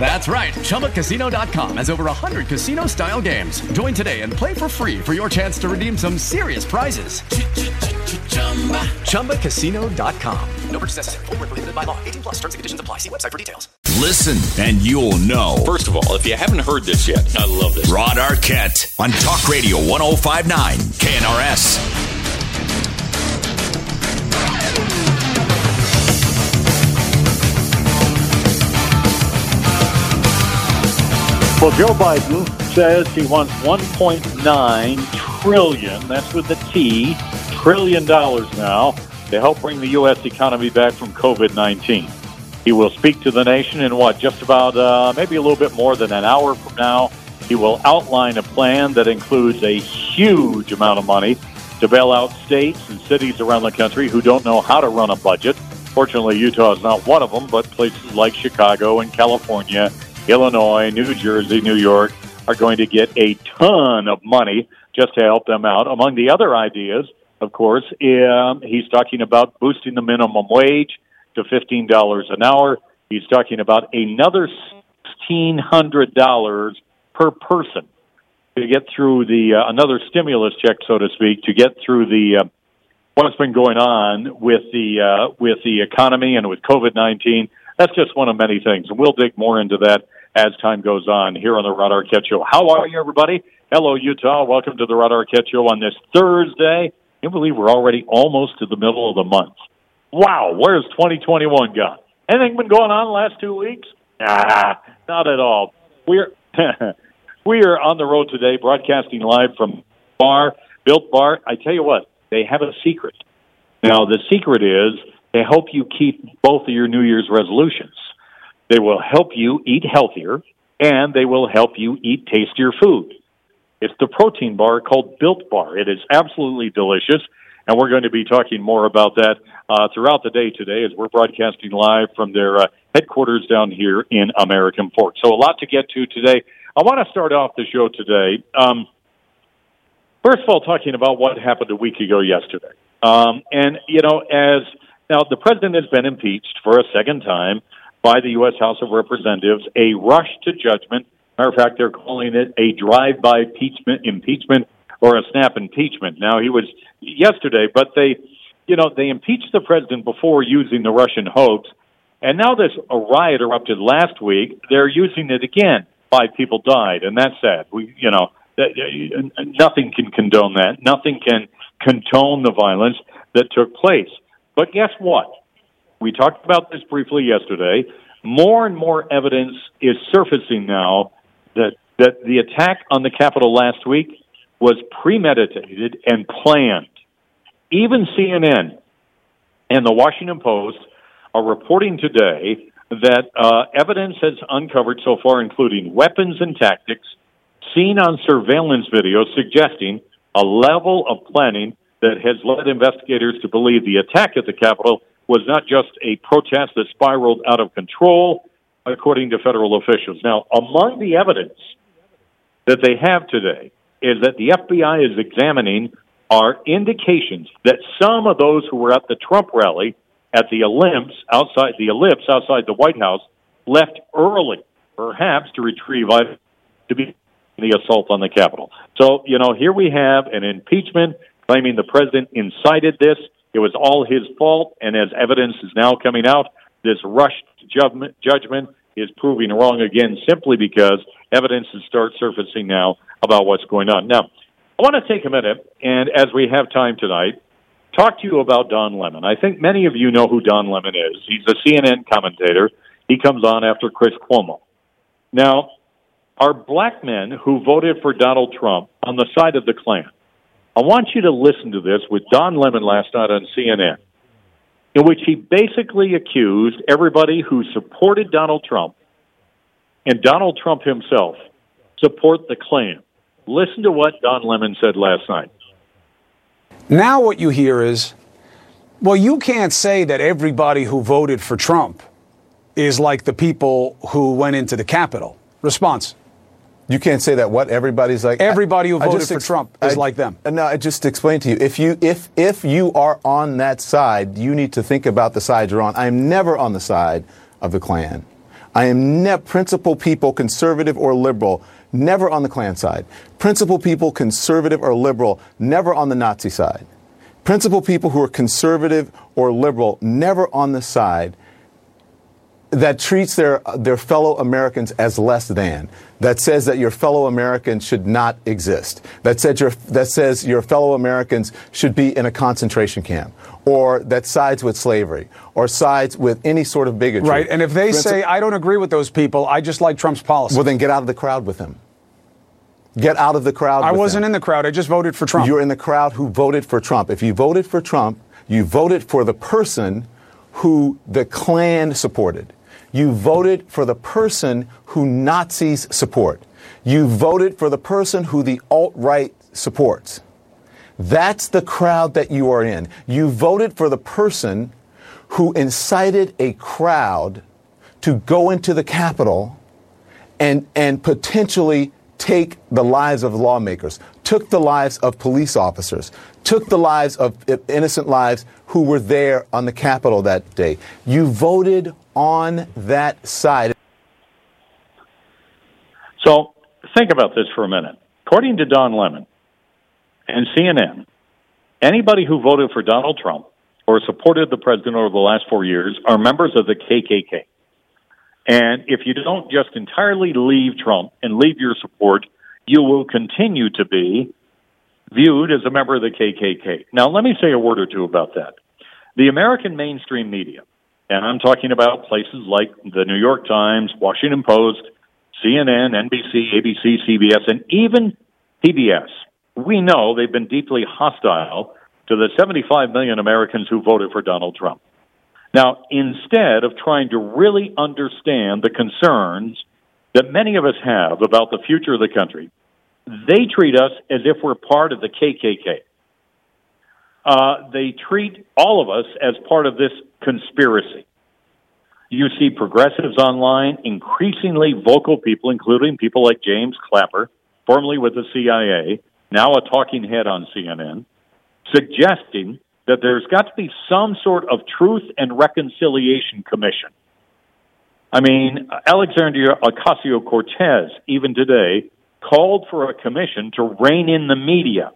That's right. ChumbaCasino.com has over 100 casino style games. Join today and play for free for your chance to redeem some serious prizes. ChumbaCasino.com. No purchase necessary. Full prohibited by law. 18 plus terms and conditions apply. See website for details. Listen and you'll know. First of all, if you haven't heard this yet, I love this. Rod Arquette on Talk Radio 1059 KNRS. Well, Joe Biden says he wants 1.9 trillion, that's with the T, trillion dollars now to help bring the U.S. economy back from COVID 19. He will speak to the nation in what, just about uh, maybe a little bit more than an hour from now. He will outline a plan that includes a huge amount of money to bail out states and cities around the country who don't know how to run a budget. Fortunately, Utah is not one of them, but places like Chicago and California Illinois, New Jersey, New York are going to get a ton of money just to help them out. Among the other ideas, of course, um, he's talking about boosting the minimum wage to $15 an hour. He's talking about another $1,600 per person to get through the uh, another stimulus check, so to speak, to get through the uh, what's been going on with the uh, with the economy and with COVID nineteen. That's just one of many things, and we'll dig more into that as time goes on here on the Rod Arquette Show. How are you, everybody? Hello, Utah. Welcome to the Rod Arquette Show on this Thursday. Can you believe we're already almost to the middle of the month? Wow, where's 2021 gone? Anything been going on last two weeks? Ah, not at all. We're we are on the road today, broadcasting live from Bar Built Bar. I tell you what, they have a secret. Now, the secret is they help you keep both of your New Year's resolutions. They will help you eat healthier and they will help you eat tastier food. It's the protein bar called Built Bar. It is absolutely delicious, and we're going to be talking more about that uh, throughout the day today as we're broadcasting live from their uh, headquarters down here in American Fork. So, a lot to get to today. I want to start off the show today. Um, first of all, talking about what happened a week ago yesterday. Um, and, you know, as now the president has been impeached for a second time by the U.S. House of Representatives, a rush to judgment. Matter of fact, they're calling it a drive-by impeachment, impeachment or a snap impeachment. Now, he was yesterday, but they, you know, they impeached the president before using the Russian hoax, and now this a riot erupted last week. They're using it again. Five people died, and that's sad. We, you know, nothing can condone that. Nothing can condone the violence that took place. But guess what? We talked about this briefly yesterday. More and more evidence is surfacing now that, that the attack on the Capitol last week was premeditated and planned. Even CNN and the Washington Post are reporting today that uh, evidence has uncovered so far, including weapons and tactics seen on surveillance videos, suggesting a level of planning that has led investigators to believe the attack at the Capitol was not just a protest that spiraled out of control, according to federal officials. Now, among the evidence that they have today is that the FBI is examining are indications that some of those who were at the Trump rally at the Ellipse outside the Ellipse outside the White House left early, perhaps to retrieve to be the assault on the Capitol. So, you know, here we have an impeachment claiming the president incited this. It was all his fault, and as evidence is now coming out, this rushed judgment, judgment is proving wrong again simply because evidence is start surfacing now about what's going on. Now, I want to take a minute, and as we have time tonight, talk to you about Don Lemon. I think many of you know who Don Lemon is. He's a CNN commentator. He comes on after Chris Cuomo. Now, are black men who voted for Donald Trump on the side of the Klan I want you to listen to this with Don Lemon last night on CNN, in which he basically accused everybody who supported Donald Trump and Donald Trump himself support the claim. Listen to what Don Lemon said last night. Now, what you hear is, well, you can't say that everybody who voted for Trump is like the people who went into the Capitol. Response. You can't say that. What everybody's like. Everybody who voted for Trump is I- like them. No, I just explained to you. If you if if you are on that side, you need to think about the side you're on. I am never on the side of the Klan. I am ne- principal people, conservative or liberal, never on the Klan side. Principal people, conservative or liberal, never on the Nazi side. Principal people who are conservative or liberal, never on the side that treats their their fellow Americans as less than, that says that your fellow Americans should not exist, that says your that says your fellow Americans should be in a concentration camp, or that sides with slavery, or sides with any sort of bigotry. Right. And if they Princi- say, I don't agree with those people, I just like Trump's policy. well, then get out of the crowd with him. Get out of the crowd. I wasn't in the crowd. I just voted for Trump. You're in the crowd who voted for Trump. If you voted for Trump, you voted for the person who the Klan supported. You voted for the person who Nazis support. You voted for the person who the alt right supports. That's the crowd that you are in. You voted for the person who incited a crowd to go into the Capitol and, and potentially take the lives of lawmakers, took the lives of police officers, took the lives of innocent lives who were there on the Capitol that day. You voted on that side. So think about this for a minute. According to Don Lemon and CNN, anybody who voted for Donald Trump or supported the president over the last four years are members of the KKK. And if you don't just entirely leave Trump and leave your support, you will continue to be viewed as a member of the KKK. Now, let me say a word or two about that. The American mainstream media, and I'm talking about places like the New York Times, Washington Post, CNN, NBC, ABC, CBS, and even PBS, we know they've been deeply hostile to the 75 million Americans who voted for Donald Trump. Now, instead of trying to really understand the concerns that many of us have about the future of the country, they treat us as if we're part of the KKK. Uh, they treat all of us as part of this conspiracy. You see progressives online, increasingly vocal people, including people like James Clapper, formerly with the CIA, now a talking head on CNN, suggesting that there's got to be some sort of truth and reconciliation commission. I mean, Alexandria Ocasio Cortez, even today, called for a commission to rein in the media.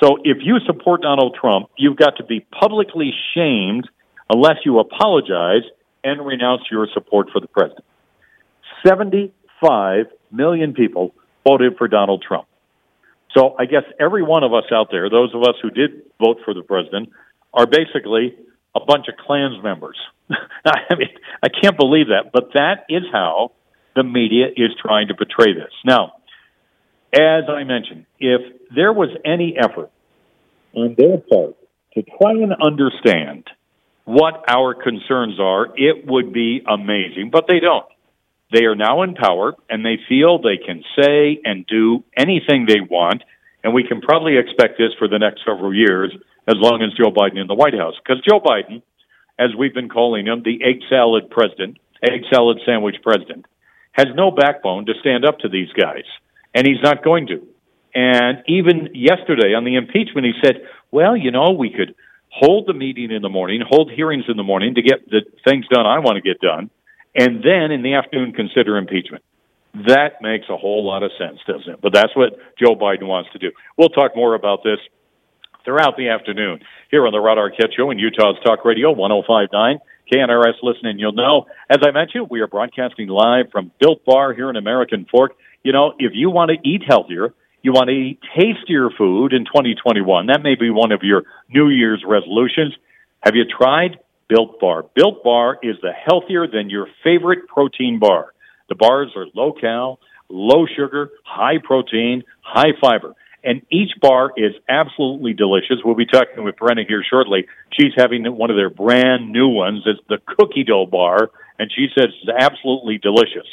So if you support Donald Trump, you've got to be publicly shamed unless you apologize and renounce your support for the president. 75 million people voted for Donald Trump. So I guess every one of us out there, those of us who did vote for the president, are basically a bunch of Klans members. I mean, I can't believe that, but that is how the media is trying to portray this. Now, as I mentioned, if there was any effort on their part to try and understand what our concerns are, it would be amazing, but they don't. They are now in power and they feel they can say and do anything they want. And we can probably expect this for the next several years as long as Joe Biden in the White House. Because Joe Biden, as we've been calling him, the egg salad president, egg salad sandwich president, has no backbone to stand up to these guys. And he's not going to. And even yesterday on the impeachment, he said, well, you know, we could hold the meeting in the morning, hold hearings in the morning to get the things done I want to get done and then in the afternoon consider impeachment. That makes a whole lot of sense, doesn't it? But that's what Joe Biden wants to do. We'll talk more about this throughout the afternoon here on the Rod Arquette Show in Utah's Talk Radio 1059. KNRS listening, you'll know. As I mentioned, we are broadcasting live from Built Bar here in American Fork. You know, if you want to eat healthier, you want to eat tastier food in 2021, that may be one of your New Year's resolutions. Have you tried Built Bar. Built Bar is the healthier than your favorite protein bar. The bars are low cal, low sugar, high protein, high fiber. And each bar is absolutely delicious. We'll be talking with Brenna here shortly. She's having one of their brand new ones. It's the cookie dough bar, and she says it's absolutely delicious.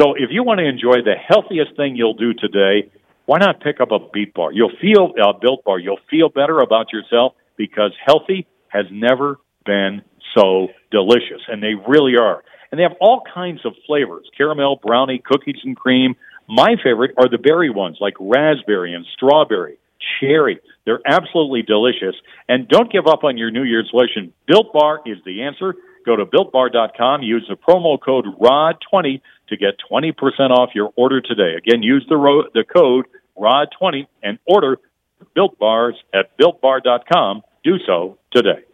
So if you want to enjoy the healthiest thing you'll do today, why not pick up a Beat Bar? You'll feel uh, Built Bar. You'll feel better about yourself because healthy has never been so delicious, and they really are. And they have all kinds of flavors caramel, brownie, cookies and cream. My favorite are the berry ones like raspberry and strawberry, cherry. They're absolutely delicious. And don't give up on your New Year's resolution. Built Bar is the answer. Go to builtbar.com, use the promo code ROD20 to get 20% off your order today. Again, use the, ro- the code ROD20 and order Built Bars at builtbar.com. Do so today.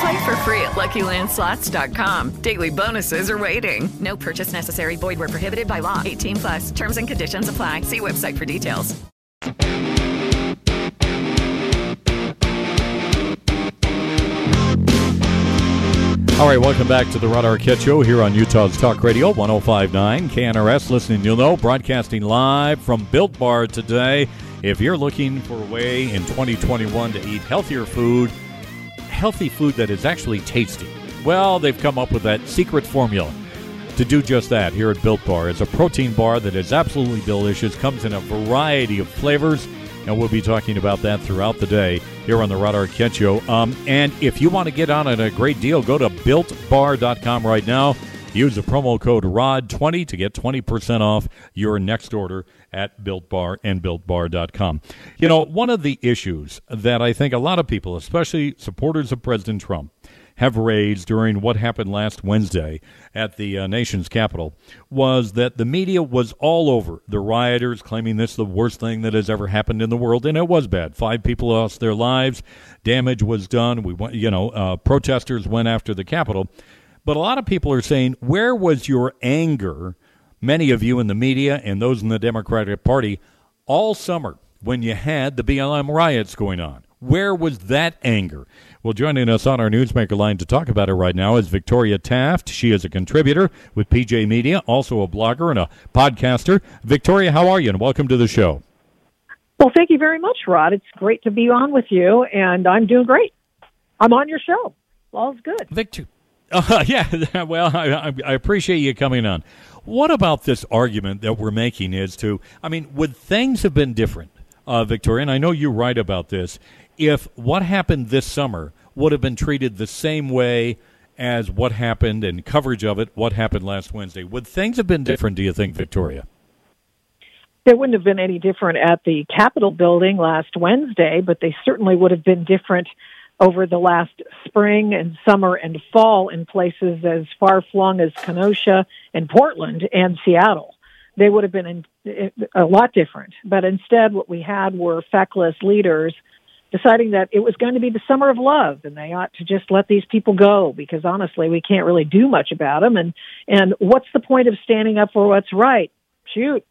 Play for free at LuckyLandSlots.com. Daily bonuses are waiting. No purchase necessary. Void where prohibited by law. 18 plus. Terms and conditions apply. See website for details. All right, welcome back to the Rod Arquette Show here on Utah's Talk Radio 1059 KNRS. Listening, you'll know, broadcasting live from Built Bar today. If you're looking for a way in 2021 to eat healthier food, healthy food that is actually tasty, well, they've come up with that secret formula to do just that here at Built Bar. It's a protein bar that is absolutely delicious, comes in a variety of flavors, and we'll be talking about that throughout the day here on the Rod Arquette Show. Um, and if you want to get on at a great deal, go to BuiltBar.com right now. Use the promo code ROD20 to get 20% off your next order at Built Bar and BuiltBar.com. You know, one of the issues that I think a lot of people, especially supporters of President Trump, have raised during what happened last Wednesday at the uh, nation's capital was that the media was all over the rioters, claiming this is the worst thing that has ever happened in the world, and it was bad. Five people lost their lives, damage was done. We went, you know, uh, protesters went after the Capitol, but a lot of people are saying, where was your anger? Many of you in the media and those in the Democratic Party all summer when you had the BLM riots going on. Where was that anger? Well, joining us on our newsmaker line to talk about it right now is Victoria Taft. She is a contributor with PJ Media, also a blogger and a podcaster. Victoria, how are you? And welcome to the show. Well, thank you very much, Rod. It's great to be on with you, and I'm doing great. I'm on your show. All's good. Victor. Uh, yeah, well, I, I appreciate you coming on. What about this argument that we're making is to, I mean, would things have been different, uh, Victoria? And I know you write about this if what happened this summer would have been treated the same way as what happened and coverage of it, what happened last Wednesday. Would things have been different, do you think, Victoria? They wouldn't have been any different at the Capitol building last Wednesday, but they certainly would have been different over the last spring and summer and fall in places as far flung as Kenosha and Portland and Seattle. They would have been in, a lot different. But instead, what we had were feckless leaders deciding that it was going to be the summer of love and they ought to just let these people go because honestly we can't really do much about them and and what's the point of standing up for what's right shoot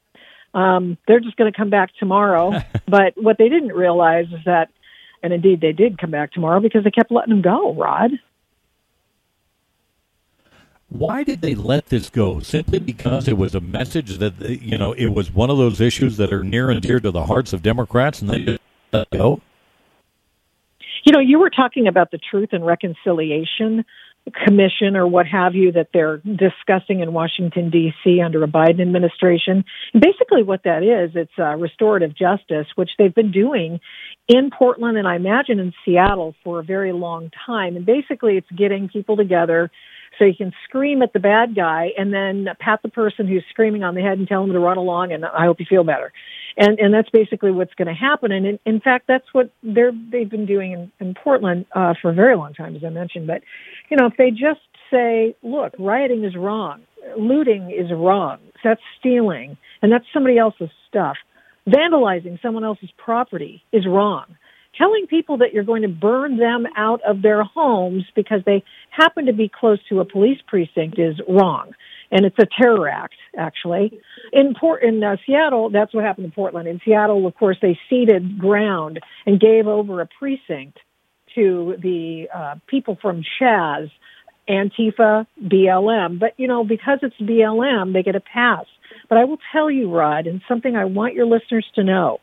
um they're just going to come back tomorrow but what they didn't realize is that and indeed they did come back tomorrow because they kept letting them go rod why did they let this go? Simply because it was a message that you know it was one of those issues that are near and dear to the hearts of Democrats, and they let go. You know, you were talking about the Truth and Reconciliation Commission or what have you that they're discussing in Washington, D.C. under a Biden administration. And basically, what that is, it's uh, restorative justice, which they've been doing in Portland and I imagine in Seattle for a very long time. And basically, it's getting people together so you can scream at the bad guy and then pat the person who's screaming on the head and tell them to run along and I hope you feel better and and that's basically what's going to happen. And in, in fact, that's what they're they've been doing in, in Portland uh, for a very long time, as I mentioned. But you know, if they just say, "Look, rioting is wrong, looting is wrong, that's stealing, and that's somebody else's stuff," vandalizing someone else's property is wrong. Telling people that you're going to burn them out of their homes because they happen to be close to a police precinct is wrong and it's a terror act actually. In Port in uh, Seattle, that's what happened in Portland. In Seattle, of course, they ceded ground and gave over a precinct to the uh, people from Chaz, Antifa, BLM. But you know, because it's BLM, they get a pass. But I will tell you, Rod, and something I want your listeners to know.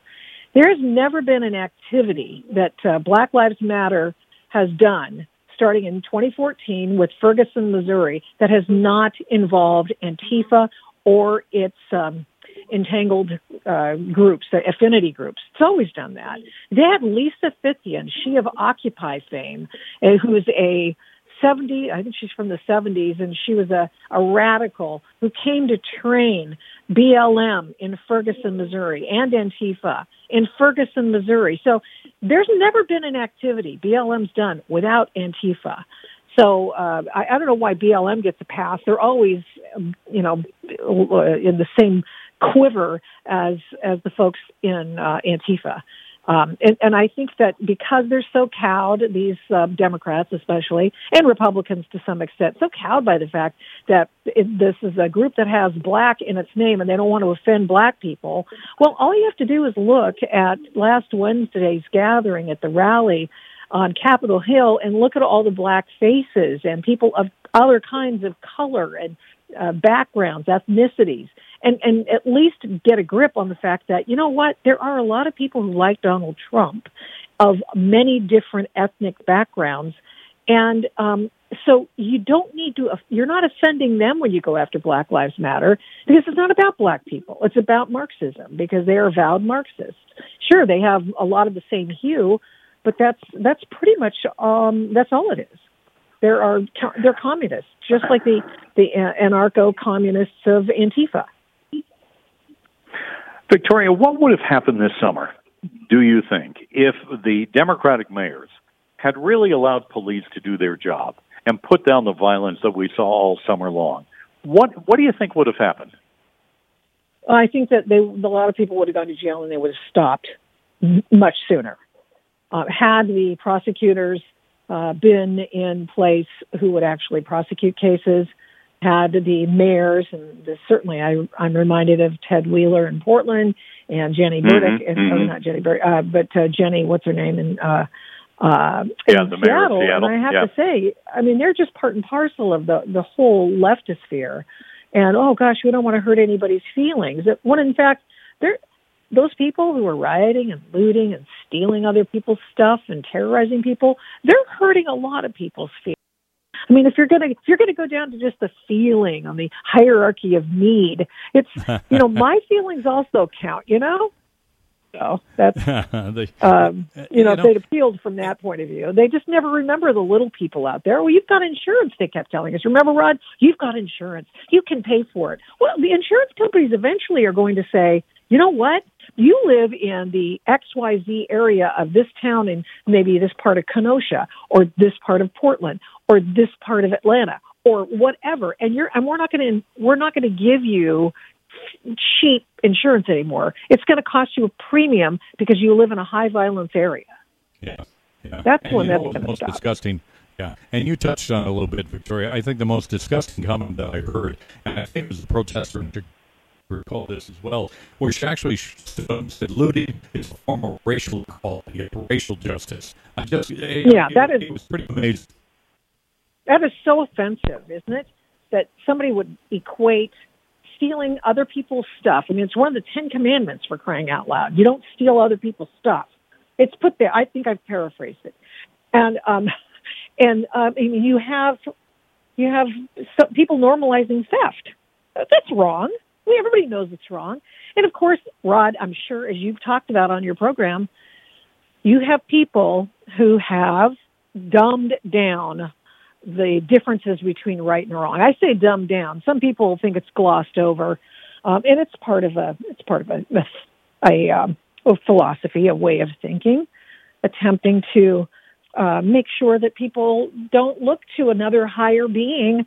There has never been an activity that uh, Black Lives Matter has done starting in 2014 with Ferguson, Missouri, that has not involved Antifa or its um, entangled uh, groups, the affinity groups. It's always done that. They had Lisa Fithian, she of Occupy fame, uh, who's a 70, I think she's from the 70s, and she was a, a radical who came to train BLM in Ferguson, Missouri, and Antifa in Ferguson, Missouri. So there's never been an activity BLM's done without Antifa. So uh, I, I don't know why BLM gets a pass. They're always, um, you know, in the same quiver as as the folks in uh, Antifa. Um, and, and I think that because they're so cowed, these uh, Democrats especially, and Republicans to some extent, so cowed by the fact that it, this is a group that has black in its name and they don't want to offend black people. Well, all you have to do is look at last Wednesday's gathering at the rally on Capitol Hill and look at all the black faces and people of other kinds of color and uh, backgrounds, ethnicities and and at least get a grip on the fact that you know what there are a lot of people who like Donald Trump of many different ethnic backgrounds. And um so you don't need to you're not offending them when you go after black lives matter because it's not about black people. It's about marxism because they are avowed marxists. Sure they have a lot of the same hue but that's that's pretty much um that's all it is. There are they're communists just like the the anarcho communists of antifa Victoria, what would have happened this summer, do you think, if the Democratic mayors had really allowed police to do their job and put down the violence that we saw all summer long? What What do you think would have happened? I think that they, a lot of people would have gone to jail and they would have stopped much sooner. Uh, had the prosecutors uh, been in place who would actually prosecute cases, had the mayors, and the, certainly I, I'm reminded of Ted Wheeler in Portland and Jenny Burdick, mm-hmm, and, mm-hmm. Oh, not Jenny Burdick, uh, but uh, Jenny, what's her name, in, uh, uh, yeah, in the mayor Seattle. of Seattle. And I have yeah. to say, I mean, they're just part and parcel of the the whole leftosphere. And oh gosh, we don't want to hurt anybody's feelings. When in fact, they're those people who are rioting and looting and stealing other people's stuff and terrorizing people, they're hurting a lot of people's feelings. I mean, if you're gonna if you're gonna go down to just the feeling on the hierarchy of need, it's you know my feelings also count. You know, so that's they, um, you know, you know if they'd appealed from that point of view, they just never remember the little people out there. Well, you've got insurance. They kept telling us. Remember, Rod, you've got insurance. You can pay for it. Well, the insurance companies eventually are going to say, you know what? You live in the XYZ area of this town in maybe this part of Kenosha or this part of Portland or this part of Atlanta or whatever. And you're, and we're not going to, we're not going to give you cheap insurance anymore. It's going to cost you a premium because you live in a high violence area. Yeah. yeah. That's and when that's going to most stop. disgusting. Yeah, and you touched on it a little bit, Victoria. I think the most disgusting comment that I heard, and I think it was the protester in recall this as well, where she actually stood up said looting is a form of racial equality, racial justice. I just Yeah, it, that it, is- it was pretty amazing. That is so offensive, isn't it? That somebody would equate stealing other people's stuff. I mean, it's one of the Ten Commandments for crying out loud. You don't steal other people's stuff. It's put there. I think I've paraphrased it. And um, and um, I mean, you have you have some people normalizing theft. That's wrong. Mean, everybody knows it's wrong. And of course, Rod, I'm sure as you've talked about on your program, you have people who have dumbed down the differences between right and wrong. I say dumbed down. Some people think it's glossed over, um, and it's part of a it's part of a a, a, um, a philosophy, a way of thinking, attempting to uh, make sure that people don't look to another higher being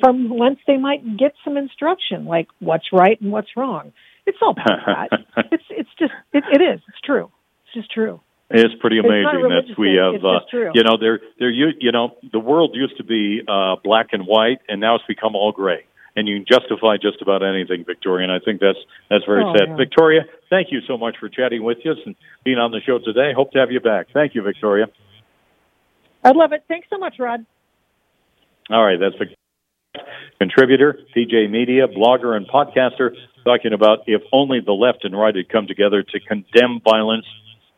from whence they might get some instruction, like what's right and what's wrong. It's all part of that. It's it's just it, it is. It's true. It's just true. It's pretty It's not a amazing that we have, uh, you know, there, there, you, you know, the world used to be uh, black and white, and now it's become all gray. And you can justify just about anything, Victoria. And I think that's that's very Oh, sad. yeah. Victoria, thank you so much for chatting with us and being on the show today. Hope to have you back. Thank you, Victoria. I'd love it. Thanks so much, Rod. All right, that's Victoria, contributor, PJ Media, blogger, and podcaster. talking about if only the left and right had come together to condemn violence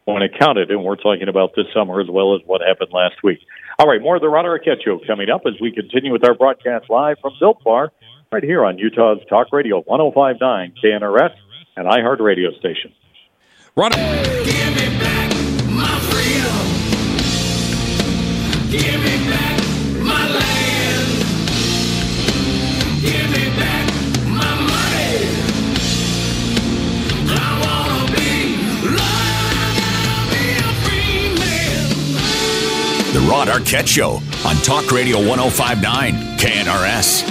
when it counted. And we're talking about this summer as well as what happened last week. All right, more of the Rod Arquette Show coming up as we continue with our broadcast live from Built Bar right here on Utah's Talk Radio 1059 KNRS and iHeart Radio station. Rod. The Rod Arquette Show on Talk Radio 1059 KNRS.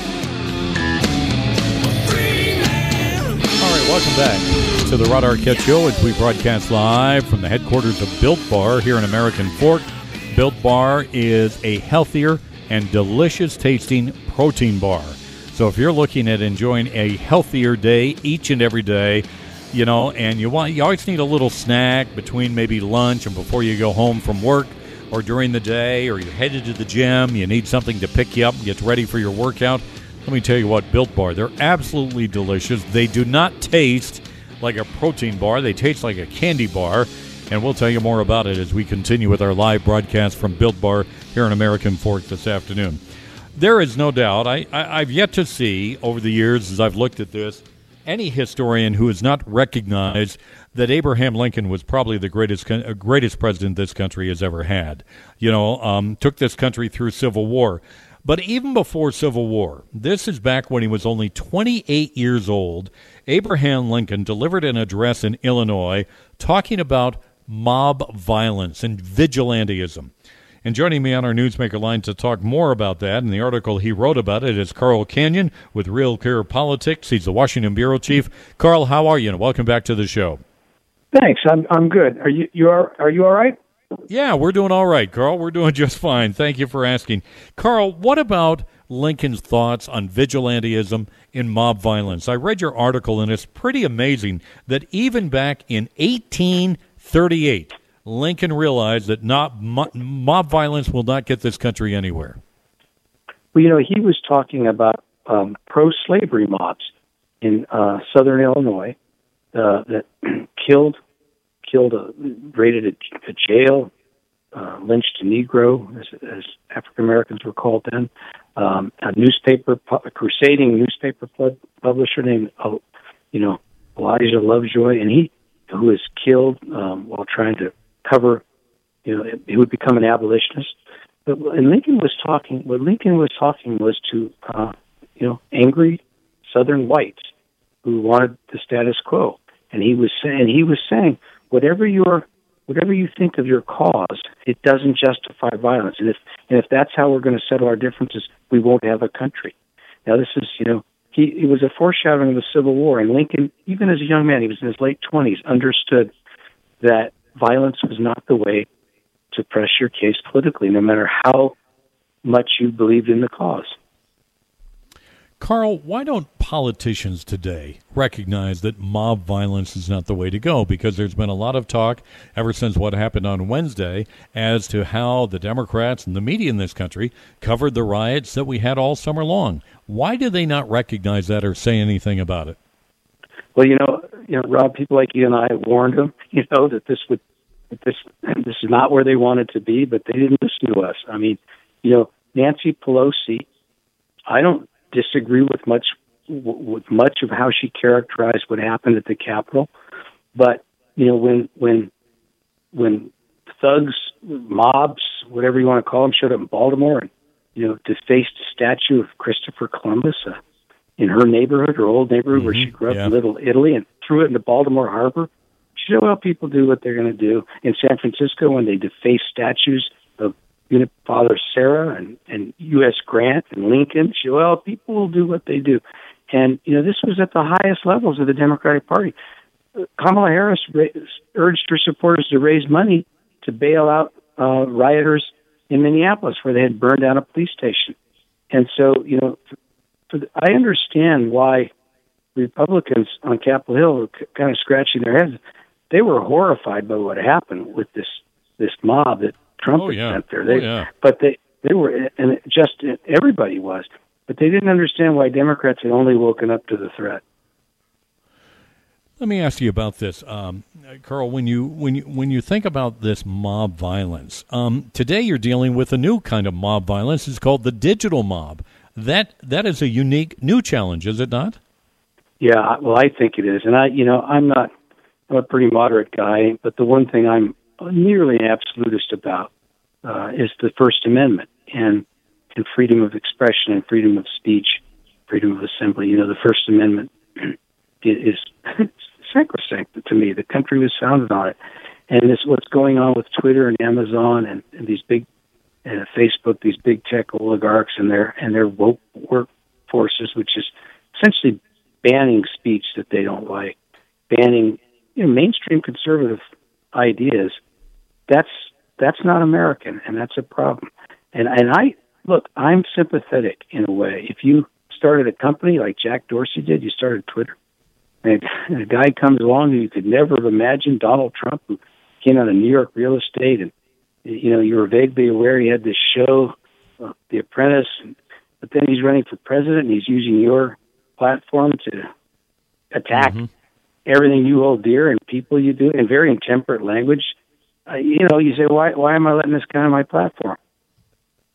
All right, welcome back to the Rod Arquette Show as we broadcast live from the headquarters of Built Bar here in American Fork. Built Bar is a healthier and delicious tasting protein bar. So if you're looking at enjoying a healthier day each and every day, you know, and you want you always need a little snack between maybe lunch and before you go home from work or during the day or you're headed to the gym, you need something to pick you up and get ready for your workout. Let me tell you what, Built Bar, they're absolutely delicious. They do not taste like a protein bar, they taste like a candy bar. And we'll tell you more about it as we continue with our live broadcast from Built Bar here in American Fork this afternoon. There is no doubt, I, I, I've yet to see over the years as I've looked at this, any historian who has not recognized that Abraham Lincoln was probably the greatest uh, greatest president this country has ever had. You know, um, took this country through Civil War. But even before Civil War, this is back when he was only 28 years old, Abraham Lincoln delivered an address in Illinois talking about mob violence and vigilantism. And joining me on our Newsmaker line to talk more about that and the article he wrote about it is Carl Cannon with Real Clear Politics. He's the Washington Bureau Chief. Carl, how are you? And welcome back to the show. Thanks. I'm I'm good. Are you you are are you all right? Yeah, we're doing all right, Carl. We're doing just fine. Thank you for asking. Carl, what about Lincoln's thoughts on vigilantism in mob violence? I read your article, and it's pretty amazing that even back in 1838, Lincoln realized that not, mob violence will not get this country anywhere. Well, you know, he was talking about um, pro-slavery mobs in uh, southern Illinois uh, that killed killed a raided a, a jail, uh, lynched a Negro, as, as African Americans were called then. Um, a newspaper, a crusading newspaper publisher named, uh, you know, Elijah Lovejoy, and he who was killed um, while trying to cover, you know, he would become an abolitionist. But and Lincoln was talking. What Lincoln was talking was to, uh, you know, angry Southern whites who wanted the status quo, and he was saying he was saying whatever your whatever you think of your cause, it doesn't justify violence. And if and if that's how we're going to settle our differences, we won't have a country. Now this is you know he it was a foreshadowing of the Civil War, and Lincoln, even as a young man, he was in his late twenties, understood that violence was not the way to press your case politically, no matter how much you believed in the cause. Carl, why don't politicians today recognize that mob violence is not the way to go? Because there's been a lot of talk ever since what happened on Wednesday as to how the Democrats and the media in this country covered the riots that we had all summer long. Why do they not recognize that or say anything about it? Well, you know, you know, Rob, people like you and I warned them, you know, that this would, that this, this is not where they wanted to be, but they didn't listen to us. I mean, you know, Nancy Pelosi, I don't disagree with much with much of how she characterized what happened at the Capitol. But you know, when when when thugs, mobs, whatever you want to call them, showed up in Baltimore and you know defaced a statue of Christopher Columbus uh, in her neighborhood, her old neighborhood mm-hmm. where she grew up yeah. in Little Italy, and threw it into Baltimore Harbor. She said, "Well, people do what they're going to do." In San Francisco, when they deface statues of Father Serra and, and U.S. Grant and Lincoln. She, well, people will do what they do. And, you know, this was at the highest levels of the Democratic Party. Kamala Harris raised, urged her supporters to raise money to bail out uh, rioters in Minneapolis where they had burned down a police station. And so, you know, for the, I understand why Republicans on Capitol Hill were c- kind of scratching their heads. They were horrified by what happened with this this mob that Trump oh, yeah. sent there. They, oh, yeah. But they they were, and just everybody was, but they didn't understand why Democrats had only woken up to the threat. Let me ask you about this, um, Carl. When you when you when you think about this mob violence, um, today you're dealing with a new kind of mob violence. It's called the digital mob. That that is a unique new challenge, is it not? Yeah, well, I think it is, and I, you know, I'm not. I'm a pretty moderate guy, but the one thing I'm nearly absolutist about uh, is the First Amendment and and freedom of expression and freedom of speech, freedom of assembly. You know, the First Amendment is sacrosanct to me. The country was founded on it, and this what's going on with Twitter and Amazon and, and these big uh, Facebook, these big tech oligarchs and their and their woke workforces, which is essentially banning speech that they don't like, banning you know mainstream conservative ideas. That's that's not American, and that's a problem. And and I look, I'm sympathetic in a way. If you started a company like Jack Dorsey did, you started Twitter, and a guy comes along who you could never have imagined, Donald Trump, who came out of New York real estate, and you know you were vaguely aware he had this show, uh, The Apprentice, and, but then he's running for president, and he's using your platform to attack Mm-hmm. everything you hold dear and people you do in very intemperate language. Uh, you know, you say, why why am I letting this guy on my platform?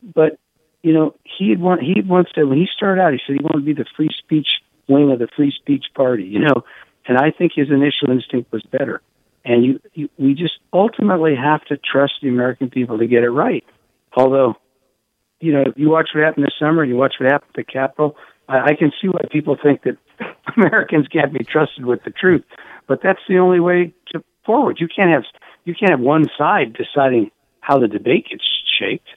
But you know, he had one, he had once said when he started out, he said he wanted to be the free speech wing of the free speech party. You know, and I think his initial instinct was better. And you, you we just ultimately have to trust the American people to get it right. Although, you know, you watch what happened this summer, you watch what happened at the Capitol. I, I can see why people think that Americans can't be trusted with the truth, but that's the only way to forward. You can't have you can't have one side deciding how the debate gets shaped.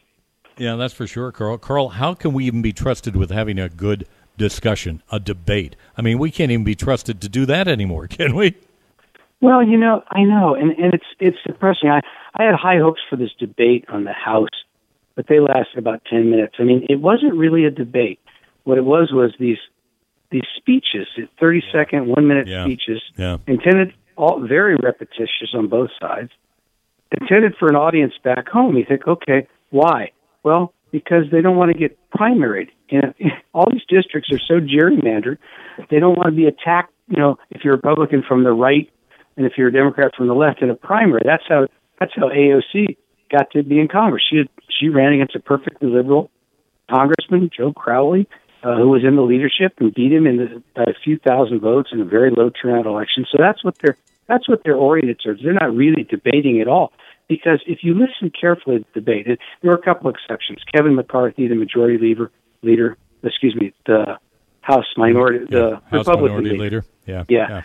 Yeah, that's for sure, Carl. Carl, how can we even be trusted with having a good discussion, a debate? I mean, we can't even be trusted to do that anymore, can we? Well, you know, I know, and and it's it's depressing. I I had high hopes for this debate on the House, but they lasted about ten minutes. I mean, it wasn't really a debate. What it was was these these speeches, thirty second, one minute Yeah. speeches, Yeah. intended all very repetitious on both sides, intended for an audience back home. You think, okay, why? Well, because they don't want to get primaried. You know, all these districts are so gerrymandered, they don't want to be attacked. You know, if you're a Republican from the right and if you're a Democrat from the left in a primary, that's how that's how AOC got to be in Congress. She she ran against a perfectly liberal congressman, Joe Crowley, uh, who was in the leadership and beat him in the, by a few thousand votes in a very low turnout election. So that's what they're that's what they're oriented towards. They're not really debating at all. Because if you listen carefully to the debate, there were a couple exceptions. Kevin McCarthy, the majority leader, leader, excuse me, the House minority, the House Republican Minority leader. Leader. Yeah. Yeah.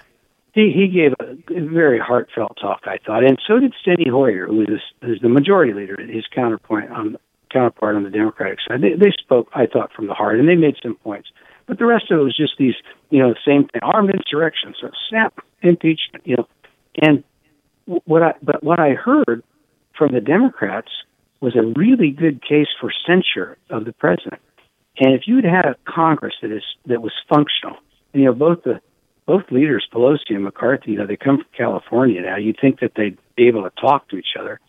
He he gave a, a very heartfelt talk, I thought, and so did Steny Hoyer, who is who's the majority leader, his counterpoint on counterpart on the Democratic side. They, they spoke, I thought, from the heart, and they made some points. But the rest of it was just these, you know, same thing, armed insurrection, so snap, impeachment, you know, and what I but what I heard from the Democrats was a really good case for censure of the president. And if you'd had a Congress that is that was functional, and, you know, both the both leaders, Pelosi and McCarthy, you know, they come from California now. You'd think that they'd be able to talk to each other.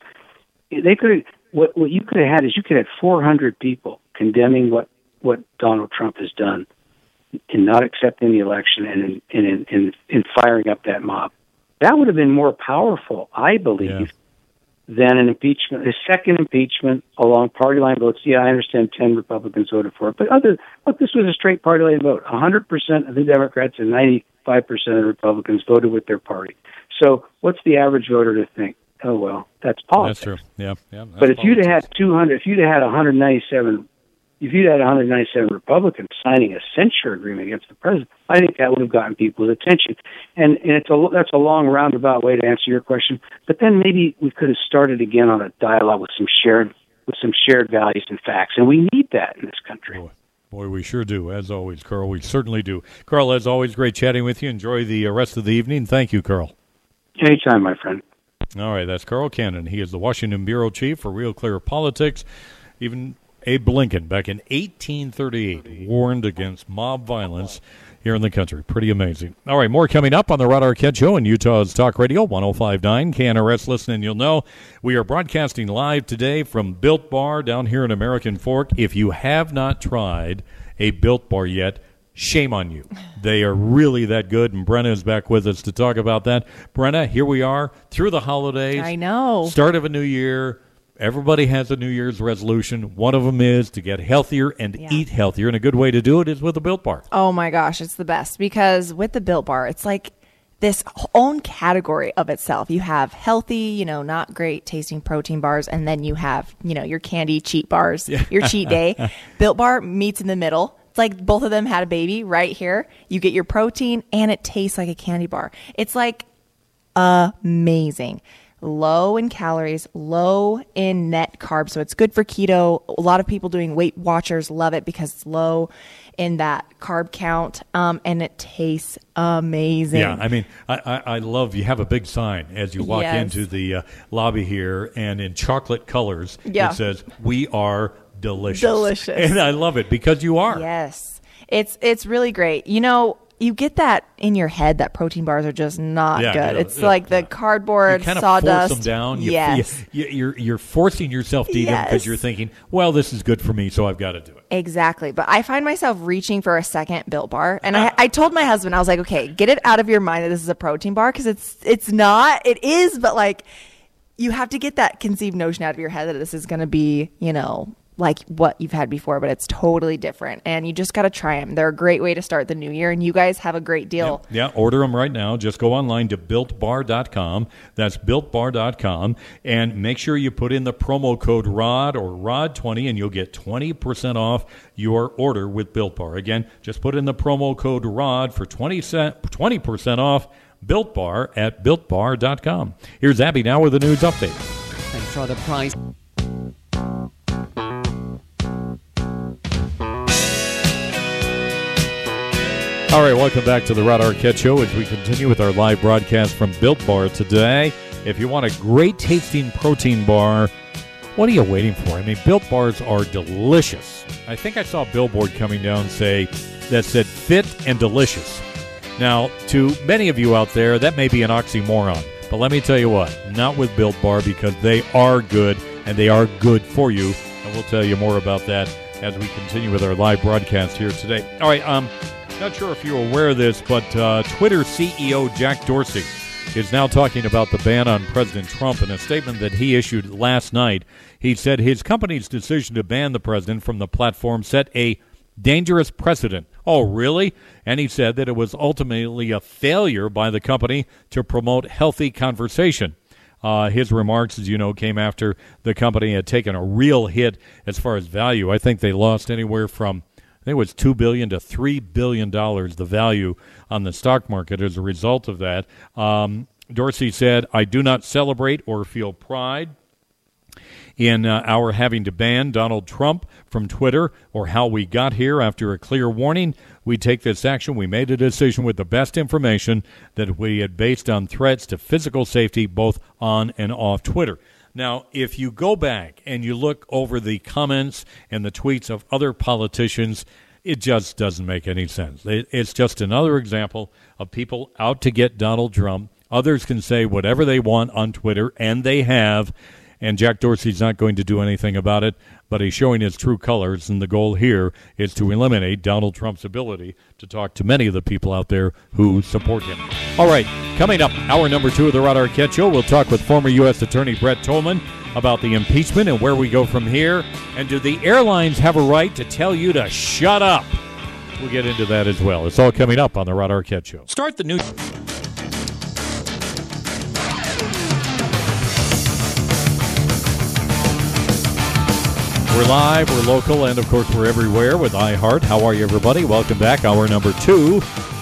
They could. What what you could have had is you could have 400 people condemning what what Donald Trump has done in not accepting the election and in in in, in firing up that mob. That would have been more powerful, I believe, than an impeachment, a second impeachment along party line votes. Yeah, I understand 10 Republicans voted for it, but other, look, this was a straight party line vote. 100% of the Democrats and 95% of the Republicans voted with their party. So what's the average voter to think? Oh, well, that's politics. That's true. Yeah. Yeah. that's But if you'd have had 200, if you'd had 197, if you'd had 197 Republicans signing a censure agreement against the president, I think that would have gotten people's attention. And and it's a that's a long roundabout way to answer your question. But then maybe we could have started again on a dialogue with some shared with some shared values and facts, and we need that in this country. Boy, we sure do. As always, Carl, we certainly do. Carl, as always, great chatting with you. Enjoy the uh, rest of the evening. Thank you, Carl. Anytime, my friend. All right, that's Carl Cannon. He is the Washington bureau chief for Real Clear Politics. Even Abe Lincoln, back in 1838, warned against mob violence here in the country. Pretty amazing. All right, more coming up on the Rod Arquette Show in Utah's Talk Radio 1059. KNRS listening, you'll know. We are broadcasting live today from Built Bar down here in American Fork. If you have not tried a Built Bar yet, shame on you. They are really that good, and Brenna is back with us to talk about that. Brenna, here we are through the holidays. I know. Start of a new year. Everybody has a New Year's resolution. One of them is to get healthier and eat healthier, and a good way to do it is with a Built Bar. Oh my gosh, it's the best because with the Built Bar, it's like this own category of itself. You have healthy, you know, not great tasting protein bars, and then you have, you know, your candy cheat bars, your cheat day. Built Bar meets in the middle. It's like both of them had a baby right here. You get your protein and it tastes like a candy bar. It's like amazing. Low in calories, low in net carbs. So it's good for keto. A lot of people doing Weight Watchers love it because it's low in that carb count um, and it tastes amazing. Yeah, I mean, I, I, I love you have a big sign as you walk Yes. into the uh, lobby here, and in chocolate colors, Yeah. it says, "We are delicious." Delicious. and I love it because you are. Yes. It's it's really great. You know, you get that in your head that protein bars are just not Yeah, good. yeah, it's yeah, like the cardboard You kind of sawdust. force them down. You, yes. you, you're you're forcing yourself to eat them because you're thinking, "Well, this is good for me, so I've got to do it." Exactly. But I find myself reaching for a second built bar. And ah. I, I told my husband, I was like, okay, get it out of your mind that this is a protein bar because it's it's not. It is, but like you have to get that conceived notion out of your head that this is going to be, you know, like what you've had before, but it's totally different. And you just got to try them. They're a great way to start the new year. And you guys have a great deal. Yeah, order them right now. Just go online to builtbar.com. That's builtbar.com. And make sure you put in the promo code ROD or ROD20 and you'll get 20% off your order with Built Bar. Again, just put in the promo code ROD for 20 cent, 20% off Built Bar at builtbar.com. Here's Abby now with the news update. Thanks for the price. All right, welcome back to the Rod Arquette Show as we continue with our live broadcast from Built Bar today. If you want a great tasting protein bar, what are you waiting for? I mean, Built Bars are delicious. I think I saw a billboard coming down say that said fit and delicious. Now, to many of you out there, that may be an oxymoron, but let me tell you what, not with Built Bar because they are good and they are good for you. And we'll tell you more about that as we continue with our live broadcast here today. All right, um, not sure if you're aware of this, but uh, Twitter CEO Jack Dorsey is now talking about the ban on President Trump. In a statement that he issued last night, he said his company's decision to ban the president from the platform set a dangerous precedent. Oh, really? And he said that it was ultimately a failure by the company to promote healthy conversation. Uh, his remarks, as you know, came after the company had taken a real hit as far as value. I think they lost anywhere from think it was two billion to three billion dollars the value on the stock market as a result of that. Um, Dorsey said, "I do not celebrate or feel pride." in uh, our having to ban Donald Trump from Twitter or how we got here after a clear warning. We take this action. We made a decision with the best information that we had based on threats to physical safety both on and off Twitter. Now, if you go back and you look over the comments and the tweets of other politicians, it just doesn't make any sense. It, it's just another example of people out to get Donald Trump. Others can say whatever they want on Twitter, and they have. And Jack Dorsey's not going to do anything about it, but he's showing his true colors. And the goal here is to eliminate Donald Trump's ability to talk to many of the people out there who support him. All right, coming up, hour number two of the Rod Arquette Show, we'll talk with former U.S. Attorney Brett Tolman about the impeachment and where we go from here. And do the airlines have a right to tell you to shut up? We'll get into that as well. It's all coming up on the Rod Arquette Show. Start the new. We're live, we're local, and of course we're everywhere with iHeart. How are you, everybody? Welcome back. Hour number two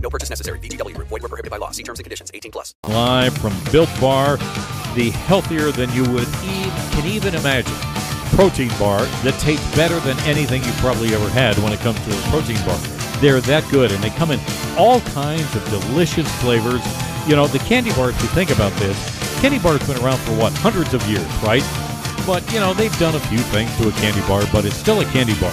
No purchase necessary. VGW Group. Void were prohibited by law. See terms and conditions. 18 plus. Live from Built Bar, the healthier than you would eat, can even imagine. Protein bar that tastes better than anything you've probably ever had when it comes to a protein bar. They're that good, and they come in all kinds of delicious flavors. You know, the candy bars, if you think about this, candy bars been around for what, hundreds of years, right? But, you know, they've done a few things to a candy bar, but it's still a candy bar.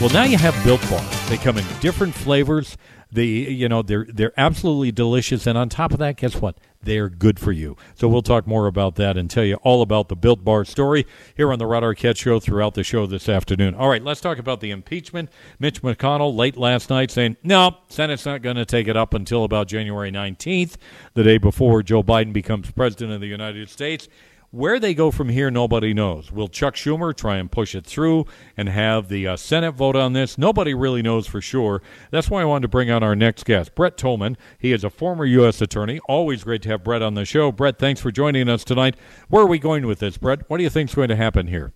Well, now you have Built Bar. They come in different flavors. They, you know, they're they're absolutely delicious, and on top of that, guess what? They're good for you. So we'll talk more about that and tell you all about the Built Bar story here on the Rod Arquette Show throughout the show this afternoon. All right, let's talk about the impeachment. Mitch McConnell late last night saying, no, Senate's not going to take it up until about January 19th, the day before Joe Biden becomes president of the United States. Where they go from here, nobody knows. Will Chuck Schumer try and push it through and have the uh, Senate vote on this? Nobody really knows for sure. That's why I wanted to bring on our next guest, Brett Tolman. He is a former U.S. attorney. Always great to have Brett on the show. Brett, thanks for joining us tonight. Where are we going with this, Brett? What do you think is going to happen here?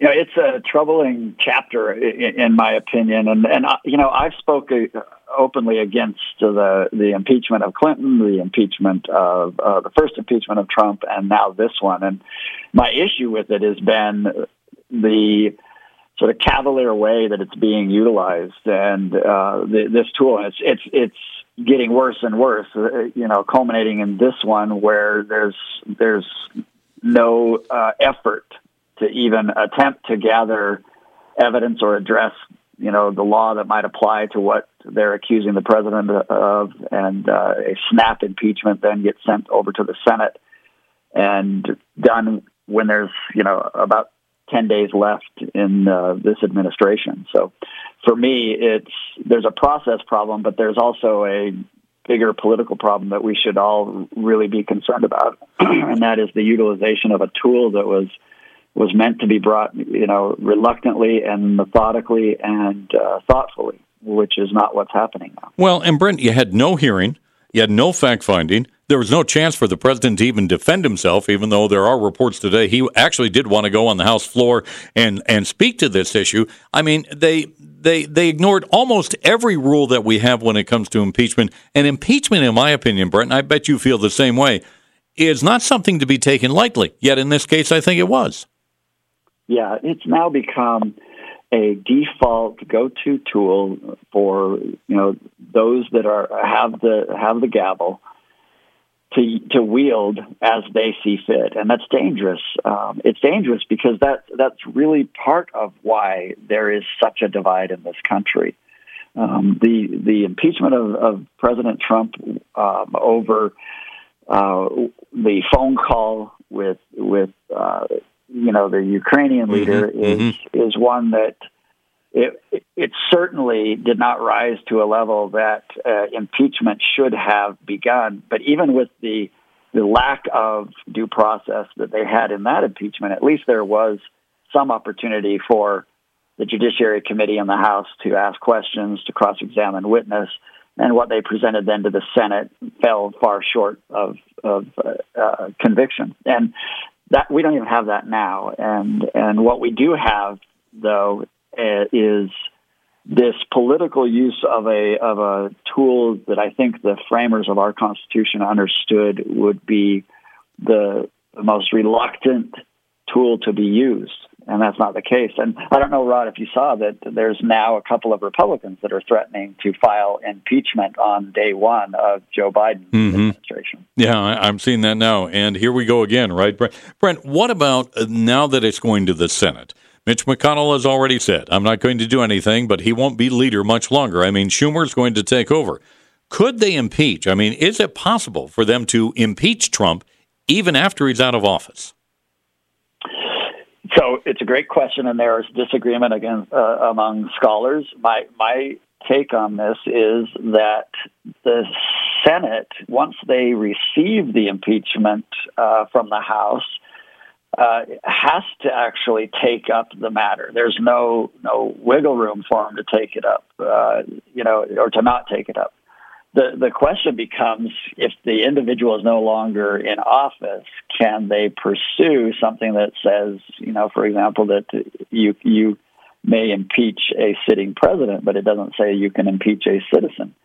know, it's a troubling chapter in, my opinion, and and uh, you know, I've spoken openly against the the impeachment of Clinton, the impeachment of uh, the first impeachment of Trump, and now this one. And my issue with it has been the sort of cavalier way that it's being utilized, and uh, the, this tool. It's it's it's getting worse and worse. Uh, you know, culminating in this one where there's there's no uh, effort to even attempt to gather evidence or address, you know, the law that might apply to what they're accusing the president of, and uh, a snap impeachment then gets sent over to the Senate and done when there's, you know, about 10 days left in uh, this administration. So for me, it's there's a process problem, but there's also a bigger political problem that we should all really be concerned about, and that is the utilization of a tool that was was meant to be brought, you know, reluctantly and methodically and uh, thoughtfully, which is not what's happening now. Well, and Brent, you had no hearing, you had no fact finding. There was no chance for the president to even defend himself, even though there are reports today he actually did want to go on the House floor and, and speak to this issue. I mean, they they they ignored almost every rule that we have when it comes to impeachment. And impeachment, in my opinion, Brent, and I bet you feel the same way, is not something to be taken lightly. Yet in this case, I think it was. Yeah, it's now become a default go-to tool for you know those that are have the have the gavel to to wield as they see fit, and that's dangerous. Um, it's dangerous because that that's really part of why there is such a divide in this country. Um, the the impeachment of, of President Trump um, over uh, the phone call with with uh, you know the Ukrainian leader Mhm, is mhm. is one that it it certainly did not rise to a level that uh, impeachment should have begun. But even with the the lack of due process that they had in that impeachment, at least there was some opportunity for the Judiciary Committee in the House to ask questions, to cross examine witness, and what they presented then to the Senate fell far short of of uh, uh, conviction. And that we don't even have that now. And and what we do have though uh, is this political use of a of a tool that I think the framers of our Constitution understood would be the, the most reluctant tool to be used. And that's not the case. And I don't know, Rod, if you saw that there's now a couple of Republicans that are threatening to file impeachment on day one of Joe Biden's Mhm. administration. Yeah, I, I'm seeing that now. And here we go again, right? Brent, Brent what about uh, now that it's going to the Senate? Mitch McConnell has already said, I'm not going to do anything, but he won't be leader much longer. I mean, Schumer's going to take over. Could they impeach? I mean, is it possible for them to impeach Trump even after he's out of office? So it's a great question, and there is disagreement again uh, among scholars. My my take on this is that the Senate, once they receive the impeachment uh, from the House, uh, has to actually take up the matter. There's no no wiggle room for them to take it up, uh, you know, or to not take it up. The the question becomes if the individual is no longer in office, can they pursue something that says, you know, for example, that you you may impeach a sitting president, but it doesn't say you can impeach a citizen.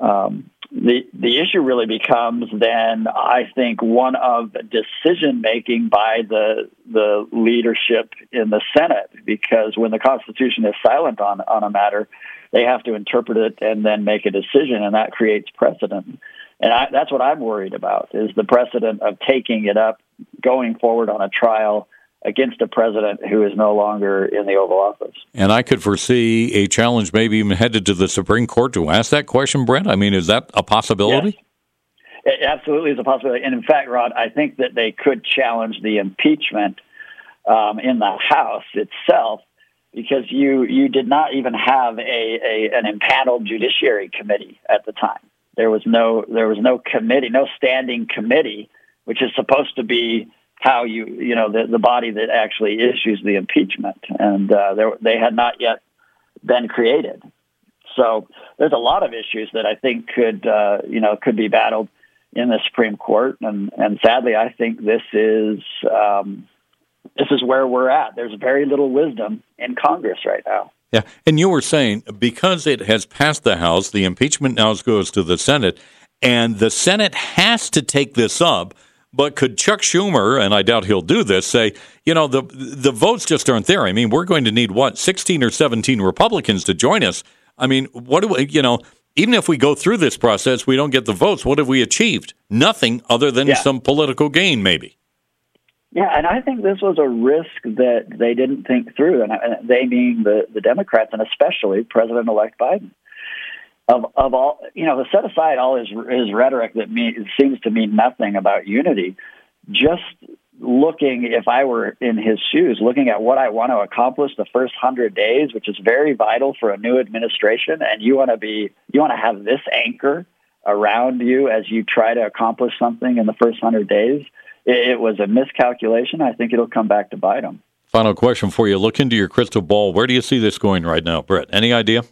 Um, the the issue really becomes then I think one of decision making by the the leadership in the Senate because when the Constitution is silent on on a matter, they have to interpret it and then make a decision, and that creates precedent. And I, that's what I'm worried about is the precedent of taking it up, going forward on a trial against a president who is no longer in the Oval Office. And I could foresee a challenge, maybe even headed to the Supreme Court to ask that question, Brent. I mean, is that a possibility? It absolutely is a possibility. And in fact, Rod, I think that they could challenge the impeachment um, in the House itself because you you did not even have a, a an impaneled judiciary committee at the time. There was no there was no committee, no standing committee, which is supposed to be how you you know the the body that actually issues the impeachment, and uh, there, they had not yet been created. So there's a lot of issues that I think could uh, you know could be battled in the Supreme Court, and and sadly, I think this is um, this is where we're at. There's very little wisdom in Congress right now. Yeah, and you were saying because it has passed the House, the impeachment now goes to the Senate, and the Senate has to take this up. But could Chuck Schumer, and I doubt he'll do this, say, you know, the the votes just aren't there. I mean, we're going to need what sixteen or seventeen Republicans to join us. I mean, what do we, you know? Even if we go through this process, we don't get the votes. What have we achieved? Nothing other than Yeah. some political gain, maybe. Yeah, and I think this was a risk that they didn't think through, and they being the the Democrats, and especially President-elect Biden. Of of all, you know, set aside all his his rhetoric that mean, seems to mean nothing about unity. Just looking, if I were in his shoes, looking at what I want to accomplish the first hundred days, which is very vital for a new administration, and you want to be, you want to have this anchor around you as you try to accomplish something in the first hundred days. It, was a miscalculation. I think it'll come back to bite them. Final question for you. Look into your crystal ball. Where do you see this going right now, Brett? Any idea?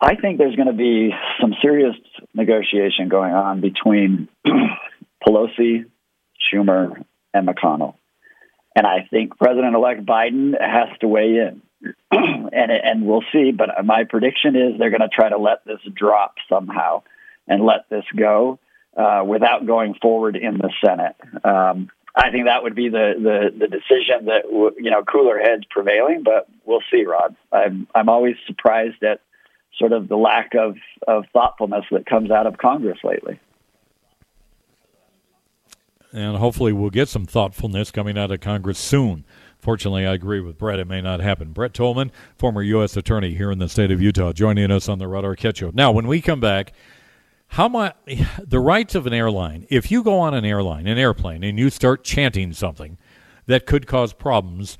I think there's going to be some serious negotiation going on between Pelosi, Schumer, and McConnell. And I think President elect Biden has to weigh in. and and we'll see, but my prediction is they're going to try to let this drop somehow and let this go uh, without going forward in the Senate. Um, I think that would be the, the, the decision that w- you know cooler heads prevailing, but we'll see, Rod. I'm I'm always surprised at sort of the lack of, of thoughtfulness that comes out of Congress lately. And hopefully we'll get some thoughtfulness coming out of Congress soon. Fortunately, I agree with Brett. It may not happen. Brett Tolman, former U.S. Attorney here in the state of Utah, joining us on the Rod Arquette Show. Now, when we come back, how much the rights of an airline? If you go on an airline, an airplane, and you start chanting something that could cause problems,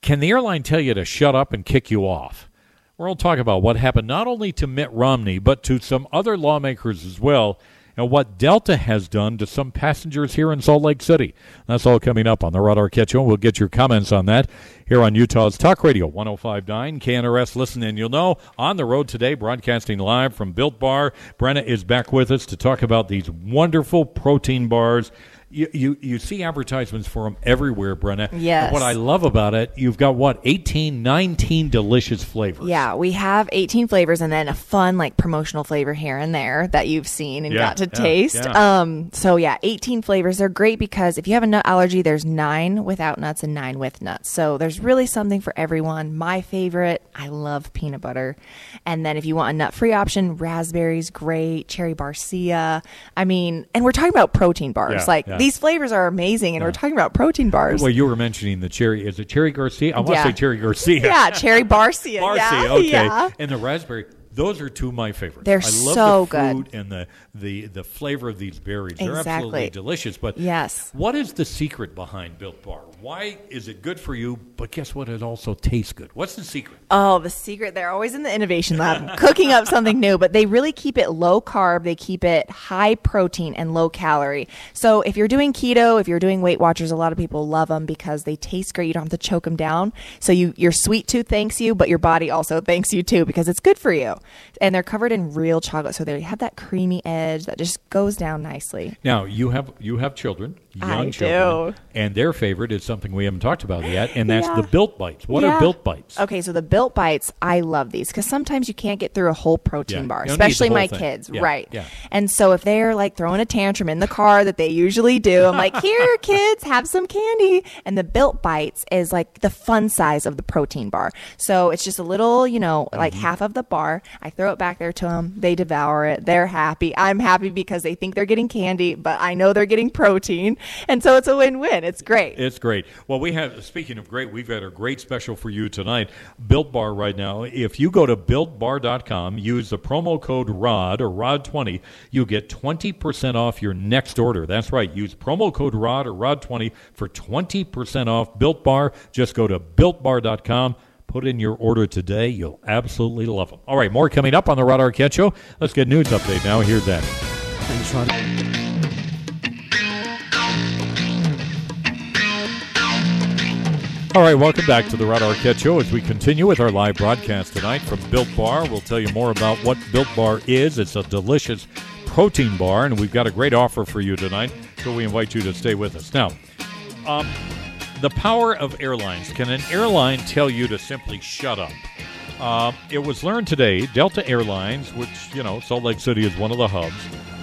can the airline tell you to shut up and kick you off? We're all talking about what happened not only to Mitt Romney but to some other lawmakers as well, and what Delta has done to some passengers here in Salt Lake City. That's all coming up on the Radar Show. We'll get your comments on that here on Utah's Talk Radio 1059 KNRS. Listen and you'll know. On the road today, broadcasting live from Built Bar. Brenna is back with us to talk about these wonderful protein bars. You, you, you see advertisements for them everywhere, Brenna. Yes. And what I love about it, you've got what, 18, 19 delicious flavors. Yeah, we have 18 flavors and then a fun like promotional flavor here and there that you've seen and Yeah, got to yeah, taste. yeah. Um so yeah, 18 flavors. They're great because if you have a nut allergy, there's 9 without nuts and 9 with nuts. So there's really something for everyone. My favorite, I love peanut butter. And then if you want a nut-free option, raspberries great, cherry barcia. I mean, and we're talking about protein bars. Like yeah. These flavors are amazing and we're talking about protein bars. Well, you were mentioning the cherry. Is it cherry Garcia? I want to say cherry Garcia. yeah, cherry barcia. Barcia, yeah, okay. yeah. And the raspberry. Those are two of my favorites. They're I love so the good. and the, the, the flavor of these berries. They're Exactly. absolutely delicious. But Yes. what is the secret behind Built Bar? Why is it good for you? But guess what? It also tastes good. What's the secret? Oh, the secret. They're always in the innovation lab cooking up something new, but they really keep it low carb. They keep it high protein and low calorie. So if you're doing keto, if you're doing Weight Watchers, a lot of people love them because they taste great. You don't have to choke them down. So you, your sweet tooth thanks you, but your body also thanks you too because it's good for you. And they're covered in real chocolate. So they have that creamy edge that just goes down nicely. Now you have you have children. Young I children, do. and their favorite is something we haven't talked about yet, and that's Yeah. the Built Bites. What Yeah. are Built Bites? Okay, so the Built Bites, I love these because sometimes you can't get through a whole protein Yeah, bar, you don't need the especially my thing. kids, right? yeah. And so if they're like throwing a tantrum in the car that they usually do, I'm like, here, kids, have some candy. And the Built Bites is like the fun size of the protein bar. So it's just a little, you know, like Mm-hmm. half of the bar. I throw it back there to them. They devour it. They're happy. I'm happy because they think they're getting candy, but I know they're getting protein. And so it's a win win. It's great. It's great. Well, we have, speaking of great, we've got a great special for you tonight. Built Bar right now. If you go to builtbar.com, use the promo code ROD or ROD20, you get 20% off your next order. That's right. Use promo code ROD or ROD20 for 20% off Built Bar. Just go to builtbar.com. Put in your order today. You'll absolutely love them. All right, more coming up on the Rod Arquette Show. Let's get news update now. Here's that. Thanks, Rod. All right, welcome back to the Rod Arquette Show as we continue with our live broadcast tonight from Built Bar. We'll tell you more about what Built Bar is. It's a delicious protein bar, and we've got a great offer for you tonight, so we invite you to stay with us. Now, um, the power of airlines. Can an airline tell you to simply shut up? Uh, it was learned today, Delta Airlines, which, you know, Salt Lake City is one of the hubs,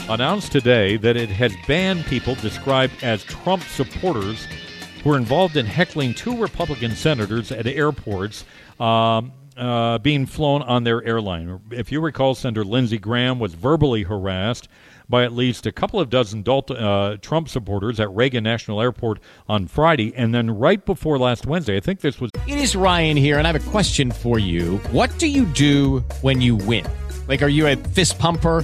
announced today that it has banned people described as Trump supporters who were involved in heckling two Republican senators at airports um, uh, being flown on their airline. If you recall, Senator Lindsey Graham was verbally harassed by at least a couple of dozen uh, Trump supporters at Reagan National Airport on Friday, and then right before last Wednesday, I think this was It is Ryan here, and I have a question for you. What do you do when you win? Like, are you a fist pumper?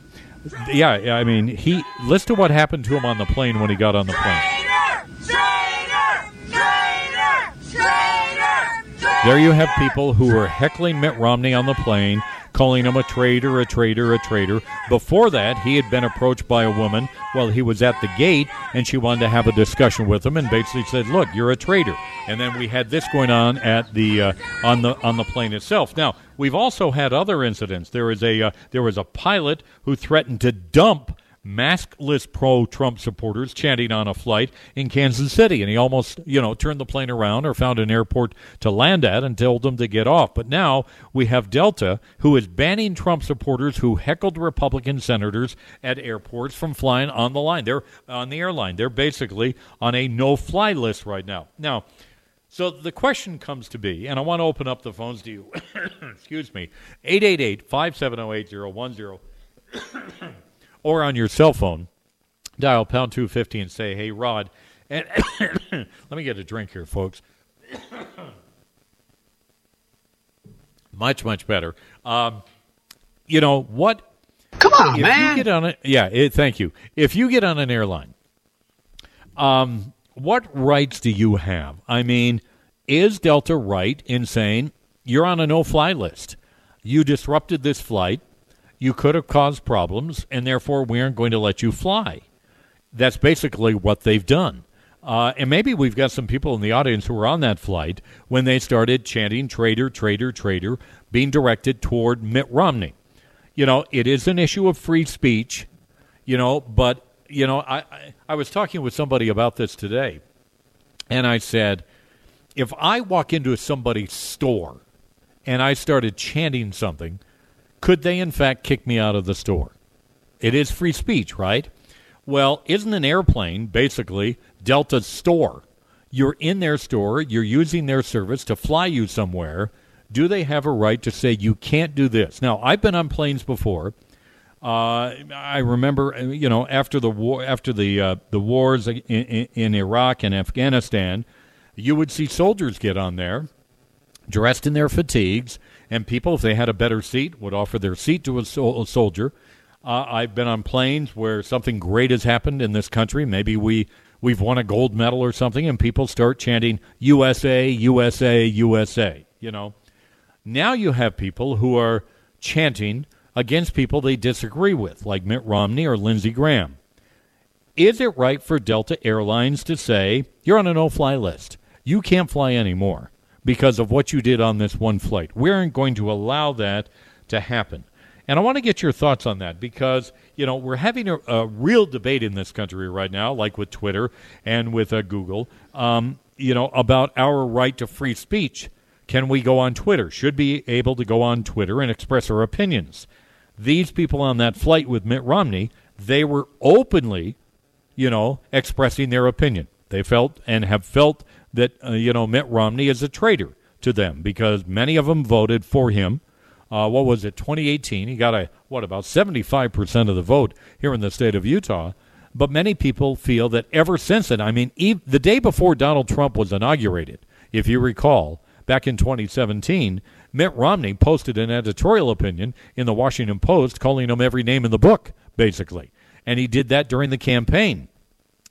Yeah, yeah, I mean, he listen to what happened to him on the plane when he got on the plane. There you have people who were heckling Mitt Romney on the plane, calling him a traitor, a traitor, a traitor. Before that, he had been approached by a woman while he was at the gate, and she wanted to have a discussion with him, and basically said, "Look, you're a traitor." And then we had this going on at the uh, on the on the plane itself. Now we've also had other incidents. There is a uh, there was a pilot who threatened to dump maskless pro-Trump supporters chanting on a flight in Kansas City, and he almost, you know, turned the plane around or found an airport to land at and told them to get off. But now we have Delta, who is banning Trump supporters who heckled Republican senators at airports from flying on the line. They're on the airline. They're basically on a no-fly list right now. Now. So the question comes to be, and I want to open up the phones to you. Excuse me, 888 570 8010 or on your cell phone, dial pound 250 and say, hey, Rod, and let me get a drink here, folks. much, much better. Um, you know, what? Come on, if man. You get on a, yeah, it, thank you. If you get on an airline, um, what rights do you have? I mean, is Delta right in saying you're on a no fly list? You disrupted this flight. You could have caused problems, and therefore we aren't going to let you fly. That's basically what they've done. Uh, and maybe we've got some people in the audience who were on that flight when they started chanting traitor, traitor, traitor, being directed toward Mitt Romney. You know, it is an issue of free speech, you know, but, you know, I, I, I was talking with somebody about this today, and I said, if I walk into somebody's store and I started chanting something, could they in fact kick me out of the store? It is free speech, right? Well, isn't an airplane basically Delta's store? You're in their store, you're using their service to fly you somewhere. Do they have a right to say you can't do this? Now, I've been on planes before. Uh, I remember, uh, you know, after the war, after the uh, the wars in, in, in Iraq and Afghanistan, you would see soldiers get on there, dressed in their fatigues, and people, if they had a better seat, would offer their seat to a, sol- a soldier. Uh, I've been on planes where something great has happened in this country. Maybe we we've won a gold medal or something, and people start chanting USA, USA, USA. You know, now you have people who are chanting against people they disagree with, like Mitt Romney or Lindsey Graham. Is it right for Delta Airlines to say you're on a no-fly list? You can't fly anymore because of what you did on this one flight. We aren't going to allow that to happen. And I want to get your thoughts on that because, you know, we're having a, a real debate in this country right now, like with Twitter and with uh, Google, um, you know, about our right to free speech. Can we go on Twitter? Should be able to go on Twitter and express our opinions. These people on that flight with Mitt Romney, they were openly, you know, expressing their opinion. They felt and have felt that, uh, you know, Mitt Romney is a traitor to them because many of them voted for him. Uh, what was it, 2018? He got a, what, about 75% of the vote here in the state of Utah. But many people feel that ever since then, I mean, the day before Donald Trump was inaugurated, if you recall, back in 2017, Mitt Romney posted an editorial opinion in the Washington Post calling him every name in the book, basically. And he did that during the campaign.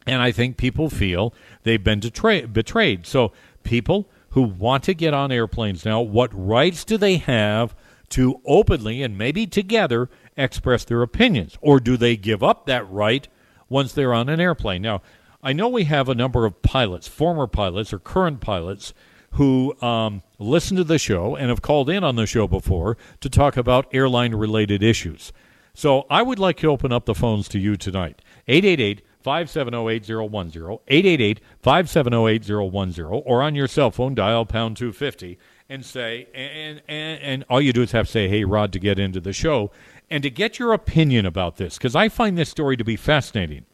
And I think people feel they've been betray- betrayed. So, people who want to get on airplanes now, what rights do they have to openly and maybe together express their opinions? Or do they give up that right once they're on an airplane? Now, I know we have a number of pilots, former pilots or current pilots, who um, listen to the show and have called in on the show before to talk about airline related issues. So I would like to open up the phones to you tonight. 888 570 8010, 888 570 8010, or on your cell phone, dial pound 250 and say, and, and, and all you do is have to say, hey, Rod, to get into the show and to get your opinion about this, because I find this story to be fascinating.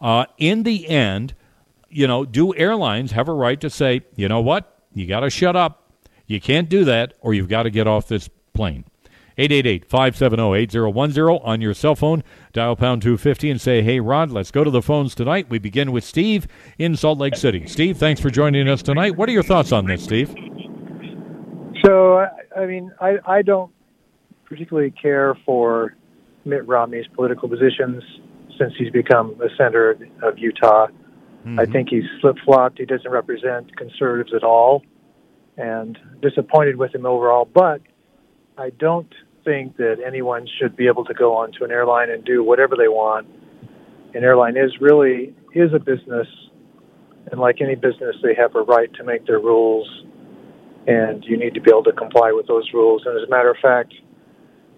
Uh, in the end, you know, do airlines have a right to say, you know what, you got to shut up, you can't do that, or you've got to get off this plane? 888-570-8010 on your cell phone. Dial pound 250 and say, hey, Rod, let's go to the phones tonight. We begin with Steve in Salt Lake City. Steve, thanks for joining us tonight. What are your thoughts on this, Steve? So, I- mean, I, I don't particularly care for Mitt Romney's political positions since he's become a senator of, Utah. Mm-hmm. I think he's flip flopped. He doesn't represent conservatives at all, and disappointed with him overall. But I don't think that anyone should be able to go onto an airline and do whatever they want. An airline is really is a business, and like any business, they have a right to make their rules, and you need to be able to comply with those rules. And as a matter of fact,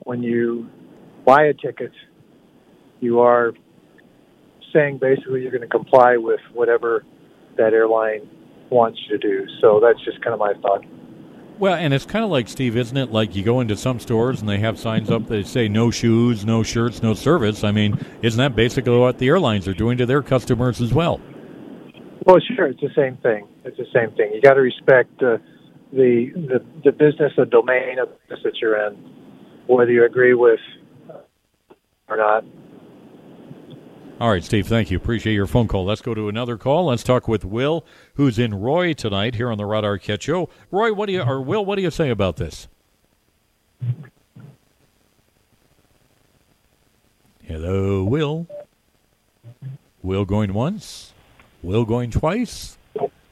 when you buy a ticket, you are saying basically you're going to comply with whatever that airline wants you to do. So that's just kind of my thought. Well, and it's kind of like, Steve, isn't it? Like you go into some stores and they have signs up that say no shoes, no shirts, no service. I mean, isn't that basically what the airlines are doing to their customers as well? Well, sure, it's the same thing. It's the same thing. You got to respect uh, the the the business, the domain of the business that you're in, whether you agree with or not. All right, Steve, thank you. Appreciate your phone call. Let's go to another call. Let's talk with Will, who's in Roy tonight here on the Rod Arquette Show. Roy, what do you, or Will, what do you say about this? Hello, Will. Will going once. Will going twice.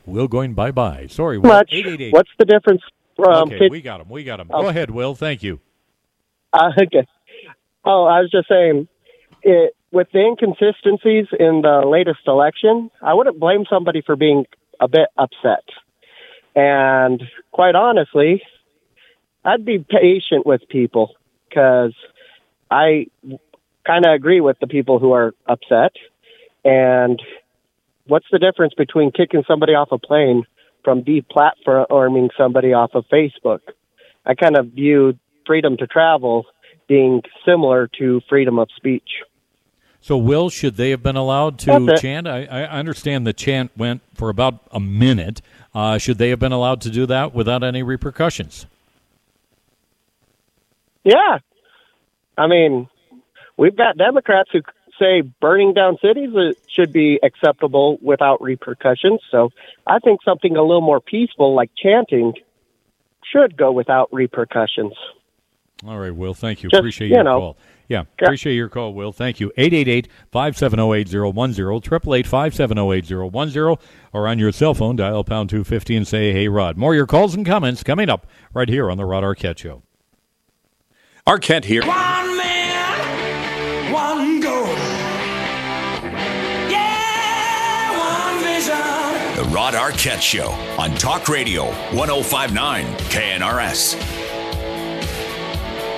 Will going bye bye. Sorry, Will. much. 888. What's the difference from okay, we got him. We got him. Oh. Go ahead, Will. Thank you. Uh, okay. Oh, I was just saying, it, with the inconsistencies in the latest election, I wouldn't blame somebody for being a bit upset. And quite honestly, I'd be patient with people because I kind of agree with the people who are upset. And what's the difference between kicking somebody off a plane from deplatforming somebody off of Facebook? I kind of view freedom to travel being similar to freedom of speech. So, Will, should they have been allowed to chant? I, I understand the chant went for about a minute. Uh, should they have been allowed to do that without any repercussions? Yeah. I mean, we've got Democrats who say burning down cities should be acceptable without repercussions. So I think something a little more peaceful like chanting should go without repercussions. All right, Will, thank you. Just, Appreciate you your know. call. Yeah, appreciate your call, Will. Thank you. 888-570-8010, 888-570-8010, or on your cell phone, dial pound 250 and say, hey, Rod. More of your calls and comments coming up right here on the Rod Arquette Show. Arquette here. One man, one goal. Yeah, one vision. The Rod Arquette Show on Talk Radio 1059 KNRS.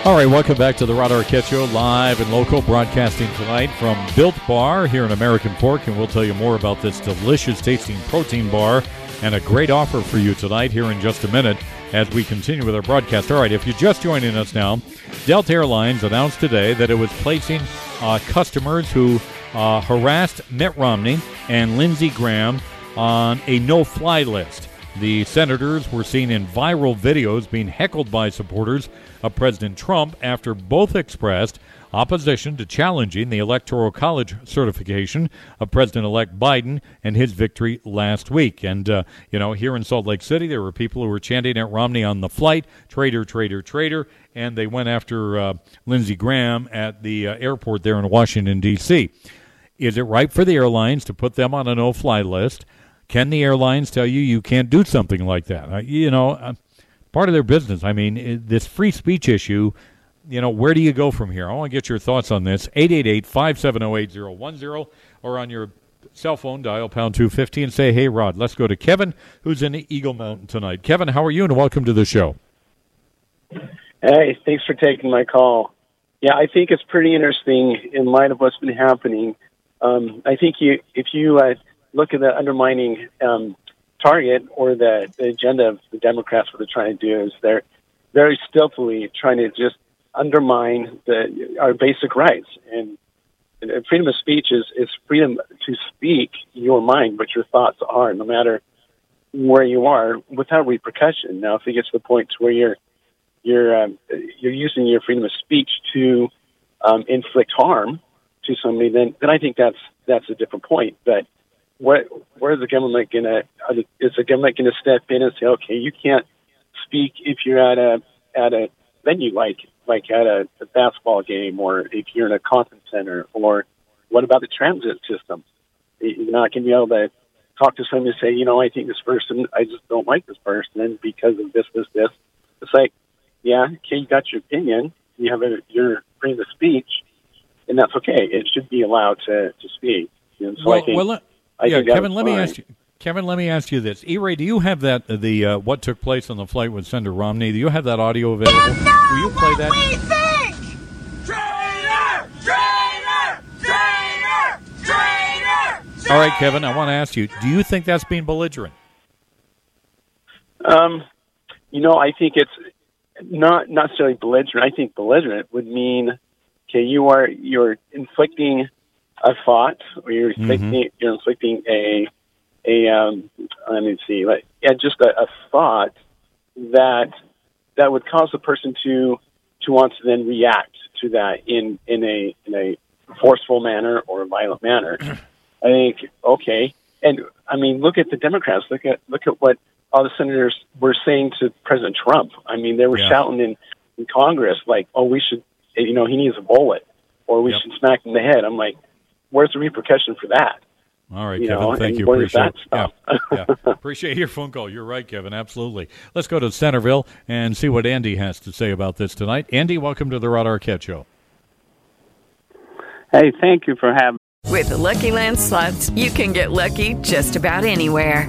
All right, welcome back to the Rod Arquette Show, live and local, broadcasting tonight from Built Bar here in American Fork, and we'll tell you more about this delicious tasting protein bar and a great offer for you tonight here in just a minute as we continue with our broadcast. All right, if you're just joining us now, Delta Airlines announced today that it was placing uh, customers who uh, harassed Mitt Romney and Lindsey Graham on a no-fly list. The senators were seen in viral videos being heckled by supporters of President Trump after both expressed opposition to challenging the Electoral College certification of President elect Biden and his victory last week. And, uh, you know, here in Salt Lake City, there were people who were chanting at Romney on the flight, traitor, traitor, traitor, and they went after uh, Lindsey Graham at the uh, airport there in Washington, D.C. Is it right for the airlines to put them on a no fly list? Can the airlines tell you you can't do something like that? Uh, you know, uh, part of their business. I mean, it, this free speech issue, you know, where do you go from here? I want to get your thoughts on this. 888-570-8010 or on your cell phone, dial pound 250 and say, hey, Rod, let's go to Kevin, who's in Eagle Mountain tonight. Kevin, how are you? And welcome to the show. Hey, thanks for taking my call. Yeah, I think it's pretty interesting in light of what's been happening. Um, I think you, if you uh, look at the undermining um, target or the, the agenda of the Democrats, what they're trying to do is they're very stealthily trying to just undermine the, our basic rights. And, and freedom of speech is, is freedom to speak your mind, what your thoughts are, no matter where you are, without repercussion. Now, if it gets to the point where you're you're um, you're using your freedom of speech to um, inflict harm to somebody, then then I think that's that's a different point. But what where is the government to is the government to step in and say, okay, you can't speak if you're at a at a venue like like at a, a basketball game or if you're in a conference center or what about the transit system? You're not to be able to talk to somebody and say, you know, I think this person, I just don't like this person, and because of this, this, this. It's like, yeah, okay, you got your opinion, you have a, your freedom of speech, and that's okay. It should be allowed to to speak. And so well, I think, well, I yeah, think Kevin, was let me ask you. Kevin, let me ask you this. E-Ray, do you have that the uh, what took place on the flight with Senator Romney? Do you have that audio available? Will you play that? We think! Traitor! Traitor! Traitor! Traitor! All right, Kevin, I want to ask you, do you think that's being belligerent? Um, you know, I think it's not not necessarily belligerent. I think belligerent would mean, okay, you are you're inflicting a thought, or you're inflicting you're inflicting a a um, let me see, like yeah, just a, a thought that that would cause the person to to want to then react to that in in a in a forceful manner or a violent manner. I think okay, and I mean, look at the Democrats. Look at look at what all the senators were saying to President Trump. I mean, they were Yeah. shouting in, in Congress like, "Oh, we should, you know, he needs a bullet, or we should smack him in the head." I'm like, where's the repercussion for that? All right, You Kevin. know, thank you. Appreciate that yeah, yeah. Appreciate your phone call. You're right, Kevin. Absolutely. Let's go to Centerville and see what Andy has to say about this tonight. Andy, welcome to the Rod Arquette Show. Hey, thank you for having. With the Lucky Land slots, you can get lucky just about anywhere.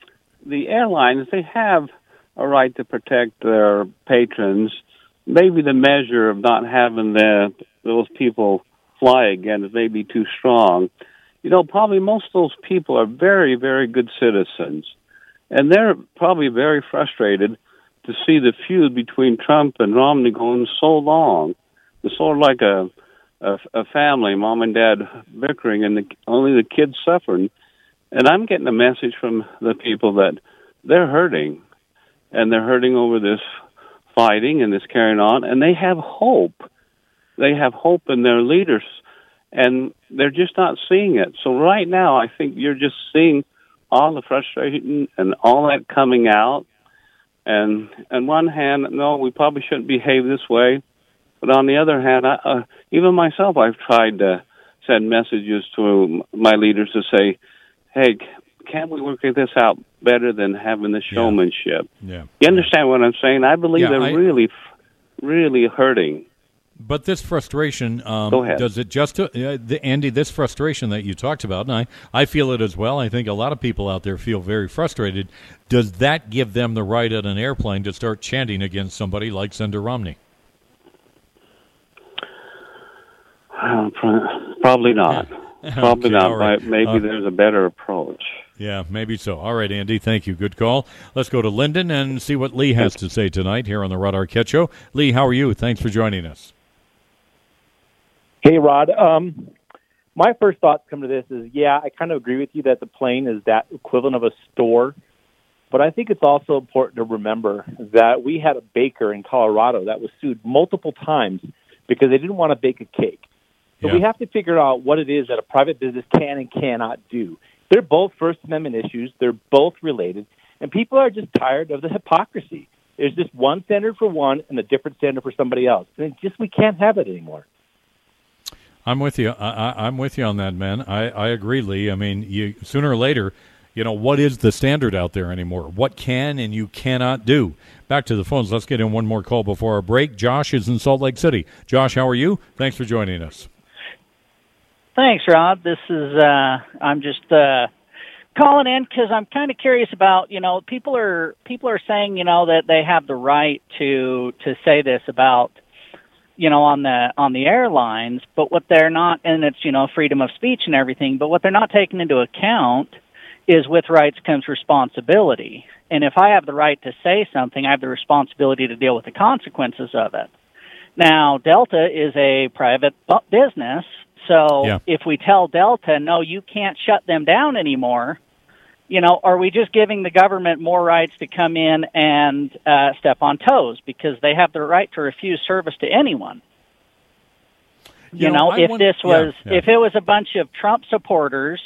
the airlines, they have a right to protect their patrons. Maybe the measure of not having the, those people fly again is maybe too strong. You know, probably most of those people are very, very good citizens. And they're probably very frustrated to see the feud between Trump and Romney going so long. It's sort of like a a, a family, mom and dad bickering, and the, only the kids suffering. And I'm getting a message from the people that they're hurting, and they're hurting over this fighting and this carrying on, and they have hope. They have hope in their leaders, and they're just not seeing it. So right now, I think you're just seeing all the frustration and all that coming out. And on one hand, no, we probably shouldn't behave this way. But on the other hand, I, uh, even myself, I've tried to send messages to my leaders to say, "Hey, can't we work this out better than having the showmanship?" Yeah. You understand what I'm saying? I believe Yeah, they're I- really, really hurting. But this frustration, um, Go ahead. does it just, uh, the, Andy, this frustration that you talked about, and I, I feel it as well. I think a lot of people out there feel very frustrated. Does that give them the right at an airplane to start chanting against somebody like Senator Romney? Uh, Probably not. Probably Okay, not. all right. But maybe Uh, there's a better approach. Yeah, maybe so. All right, Andy, thank you. Good call. Let's go to Lindon and see what Lee has to say tonight here on the Rod Arquette Show. Lee, how are you? Thanks for joining us. Hey, Rod. Um, my first thoughts come to this is, yeah, I kind of agree with you that the plane is that equivalent of a store. But I think it's also important to remember that we had a baker in Colorado that was sued multiple times because they didn't want to bake a cake. So we have to figure out what it is that a private business can and cannot do. They're both First Amendment issues. They're both related. And people are just tired of the hypocrisy. There's just one standard for one and a different standard for somebody else. And just we can't have it anymore. I'm with you. I, I, I'm with you on that, man. I, I agree, Lee. I mean, you sooner or later, you know, what is the standard out there anymore? What can and you cannot do? Back to the phones. Let's get in one more call before our break. Josh is in Salt Lake City. Josh, how are you? Thanks for joining us. Thanks, Rod. This is uh, I'm just uh, calling in because I'm kind of curious about you know people are people are saying you know that they have the right to to say this about you know on the on the airlines, but what they're not and it's you know freedom of speech and everything, but what they're not taking into account is with rights comes responsibility. And if I have the right to say something, I have the responsibility to deal with the consequences of it. Now, Delta is a private bu- business, so Yeah. if we tell Delta, no, you can't shut them down anymore, you know, are we just giving the government more rights to come in and uh, step on toes because they have the right to refuse service to anyone? You, You know, know, if won- this yeah, was yeah. if it was a bunch of Trump supporters,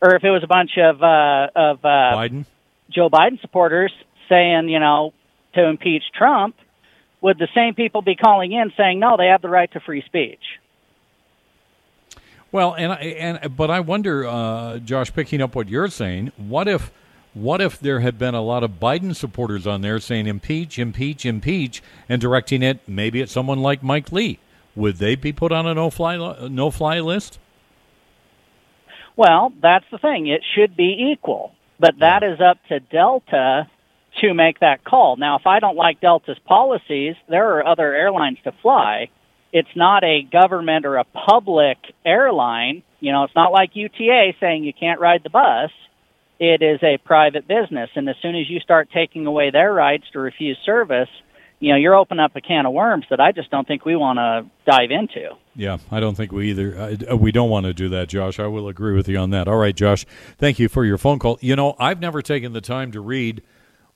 or if it was a bunch of uh, of uh, Biden? Joe Biden supporters saying, you know, to impeach Trump, would the same people be calling in saying, no, they have the right to free speech? Well, and I, and but I wonder, uh, Josh, picking up what you're saying, what if what if there had been a lot of Biden supporters on there saying impeach, impeach, impeach, and directing it maybe at someone like Mike Lee? Would they be put on a no fly no fly list? Well, that's the thing. It should be equal, but that is up to Delta to make that call. Now, if I don't like Delta's policies, there are other airlines to fly. It's not a government or a public airline. You know, it's not like UTA saying you can't ride the bus. It is a private business, and as soon as you start taking away their rights to refuse service, you know, you're opening up a can of worms that I just don't think we want to dive into. Yeah, I don't think we either. Uh, we don't want to do that, Josh. I will agree with you on that. All right, Josh, thank you for your phone call. You know, I've never taken the time to read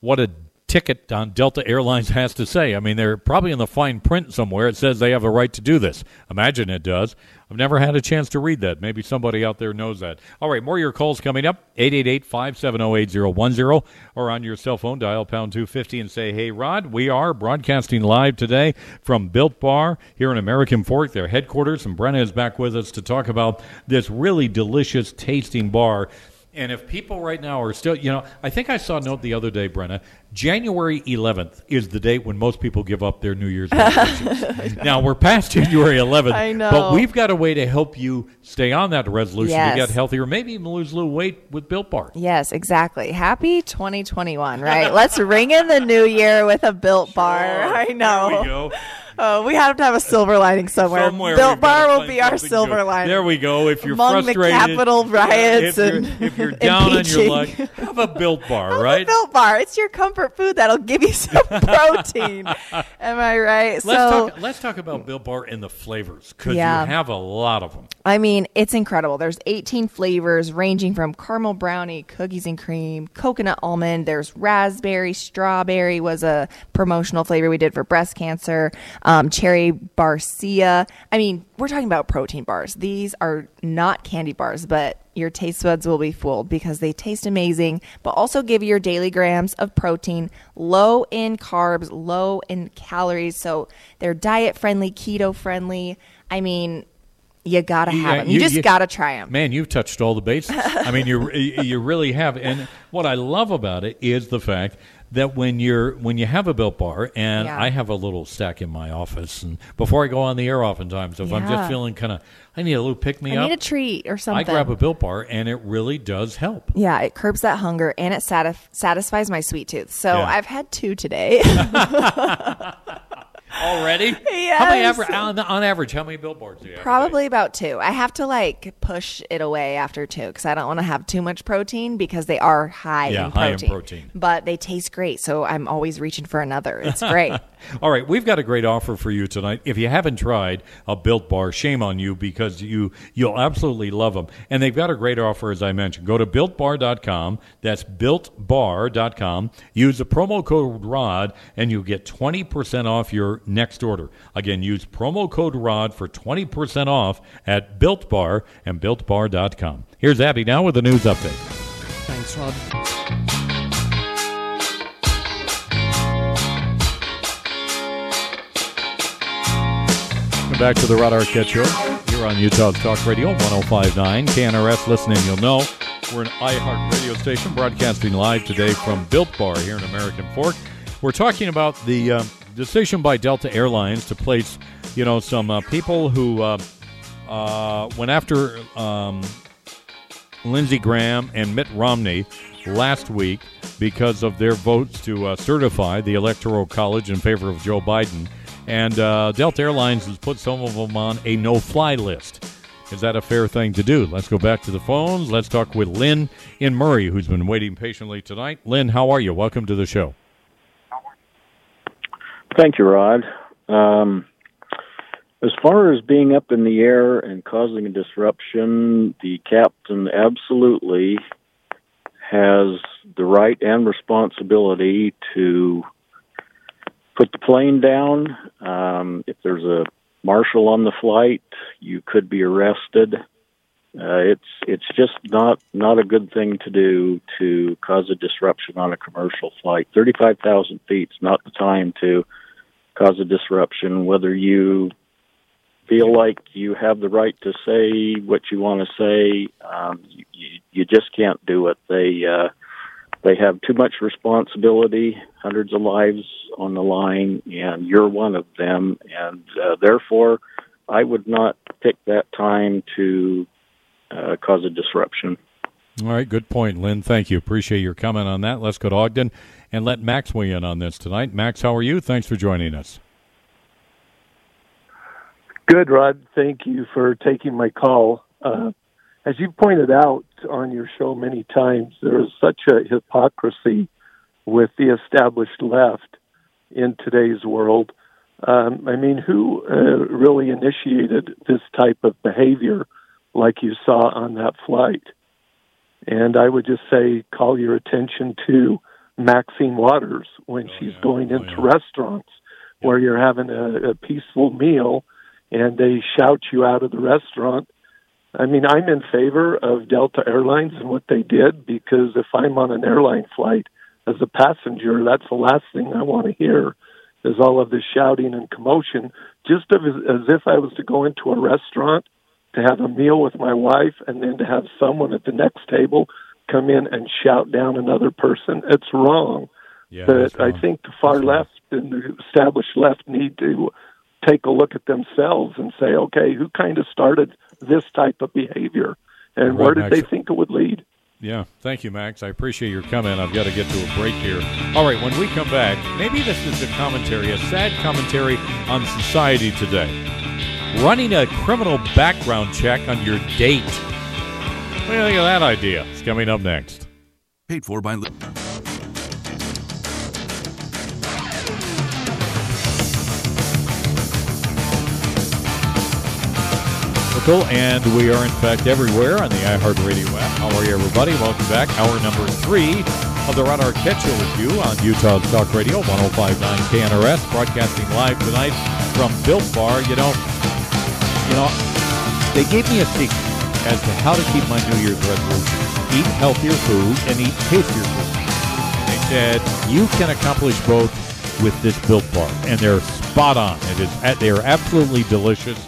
what a ticket on Delta Airlines has to say. I mean, they're probably in the fine print somewhere. It says they have a right to do this. Imagine it does. I've never had a chance to read that. Maybe somebody out there knows that. All right, more of your calls coming up. 888-570-8010 or on your cell phone, dial pound 250 and say, hey, Rod, we are broadcasting live today from Built Bar here in American Fork, their headquarters. And Brenna is back with us to talk about this really delicious tasting bar and if people right now are still, you know, I think I saw a note the other day, Brenna. January 11th is the date when most people give up their New Year's resolutions. now we're past January 11th, I know. but we've got a way to help you stay on that resolution Yes. to get healthier, maybe even lose a little weight with Built Bar. Yes, exactly. Happy 2021, right? Let's ring in the new year with a built bar. I know. We. Oh, we have to have a silver lining somewhere. Somewhere Bar will be our silver good. lining. There we go. If you're Among the Capitol riots if you're, and if you're down on your impeaching. luck, have a Built Bar, right? Built Bar. It's your comfort food that'll give you some protein. Am I right? Let's so, talk. Let's talk about Built Bar and the flavors because Yeah. you have a lot of them. I mean, it's incredible. There's 18 flavors ranging from caramel brownie, cookies and cream, coconut almond. There's raspberry, strawberry was a promotional flavor we did for breast cancer. Um, cherry barcia. I mean, we're talking about protein bars. These are not candy bars, but your taste buds will be fooled because they taste amazing, but also give you your daily grams of protein, low in carbs, low in calories. So they're diet friendly, keto friendly. I mean, you gotta have Yeah, them. You, just you- gotta try them. Man, you've touched all the bases. I mean, you you really have. And what I love about it is the fact that when you're when you have a built bar, and Yeah. I have a little stack in my office, and before I go on the air, oftentimes if I'm just feeling kind of, I need a little pick me up, I need a treat or something. I grab a built bar, and it really does help. yeah, it curbs that hunger and it satisf- satisfies my sweet tooth. So Yeah. I've had two today. Already? How many Yes. aver- on, on average? How many Built Bars do you have? Probably about two. I have to like push it away after two because I don't want to have too much protein because they are high, Yeah, in, high in protein. protein. But they taste great, so I'm always reaching for another. It's great. All right, we've got a great offer for you tonight. If you haven't tried a Built Bar, shame on you because you you'll absolutely love them. And they've got a great offer as I mentioned. Go to builtbar.com. That's builtbar.com. Use the promo code ROD and you'll get 20% off your next order. Again, use promo code ROD for 20% off at Built Bar and builtbar.com. Here's Abby now with the news update. Thanks, Rod. Welcome back to the Rod Arquette Show here on Utah's Talk Radio 1059. KNRS listening, you'll know. We're an iHeart radio station broadcasting live today from Built Bar here in American Fork. We're talking about the uh, decision by Delta Airlines to place, you know, some uh, people who uh, uh, went after um, Lindsey Graham and Mitt Romney last week because of their votes to uh, certify the Electoral College in favor of Joe Biden. And uh, Delta Airlines has put some of them on a no fly list. Is that a fair thing to do? Let's go back to the phones. Let's talk with Lynn in Murray, who's been waiting patiently tonight. Lynn, how are you? Welcome to the show. Thank you, Rod. Um, as far as being up in the air and causing a disruption, the captain absolutely has the right and responsibility to put the plane down. Um, if there's a marshal on the flight, you could be arrested. Uh, it's it's just not not a good thing to do to cause a disruption on a commercial flight. Thirty five thousand feet is not the time to cause a disruption. Whether you feel like you have the right to say what you want to say, um, you, you, you just can't do it. They uh, they have too much responsibility, hundreds of lives on the line, and you're one of them. And uh, therefore, I would not pick that time to uh, cause a disruption. All right, good point, Lynn. Thank you. Appreciate your comment on that. Let's go to Ogden and let Max weigh in on this tonight. Max, how are you? Thanks for joining us. Good, Rod. Thank you for taking my call. Uh, as you pointed out on your show many times, there is such a hypocrisy with the established left in today's world. Um, I mean, who uh, really initiated this type of behavior like you saw on that flight? And I would just say, call your attention to Maxine Waters when oh, she's going oh, into restaurants where you're having a, a peaceful meal and they shout you out of the restaurant. I mean, I'm in favor of Delta Airlines and what they did because if I'm on an airline flight as a passenger, that's the last thing I want to hear is all of this shouting and commotion, just as, as if I was to go into a restaurant to have a meal with my wife and then to have someone at the next table come in and shout down another person. It's wrong. Yeah, but I think the far left and the established left need to take a look at themselves and say, okay, who kind of started this type of behavior, and Right, where did Max. they think it would lead? Yeah, thank you, Max. I appreciate your comment. I've got to get to a break here. All right, when we come back, maybe this is a commentary, a sad commentary on society today. Running a criminal background check on your date. What do you think of that idea? It's coming up next. Paid for by. And we are in fact everywhere on the iHeartRadio app. How are you, everybody? Welcome back. Hour number three of the Rod Arquette Show with you on Utah's Talk Radio 105.9 KNRS, broadcasting live tonight from Built Bar. You know, you know, they gave me a secret as to how to keep my New Year's resolution: eat healthier food and eat tastier food. They said you can accomplish both with this Built Bar, and they're spot on. It is they are absolutely delicious.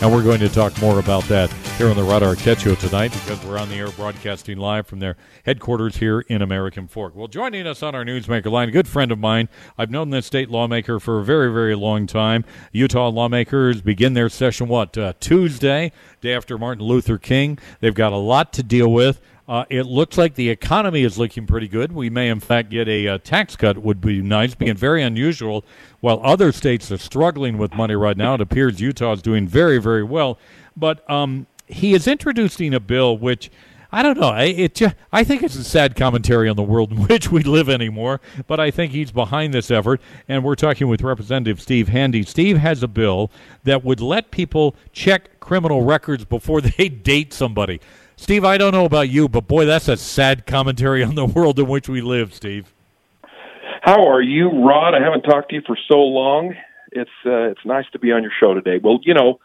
And we're going to talk more about that here on the Rod Arquette tonight because we're on the air broadcasting live from their headquarters here in American Fork. Well, joining us on our Newsmaker line, a good friend of mine. I've known this state lawmaker for a very, very long time. Utah lawmakers begin their session, what, uh, Tuesday, day after Martin Luther King. They've got a lot to deal with. Uh, it looks like the economy is looking pretty good. We may, in fact, get a uh, tax cut. Would be nice, being very unusual. While other states are struggling with money right now, it appears Utah is doing very, very well. But um, he is introducing a bill which. I don't know. I- It ju- I think it's a sad commentary on the world in which we live anymore. But I think he's behind this effort, and we're talking with Representative Steve Handy. Steve has a bill that would let people check criminal records before they date somebody. Steve, I don't know about you, but boy, that's a sad commentary on the world in which we live, Steve. How are you, Rod? I haven't talked to you for so long. It's uh, it's nice to be on your show today. Well, you know,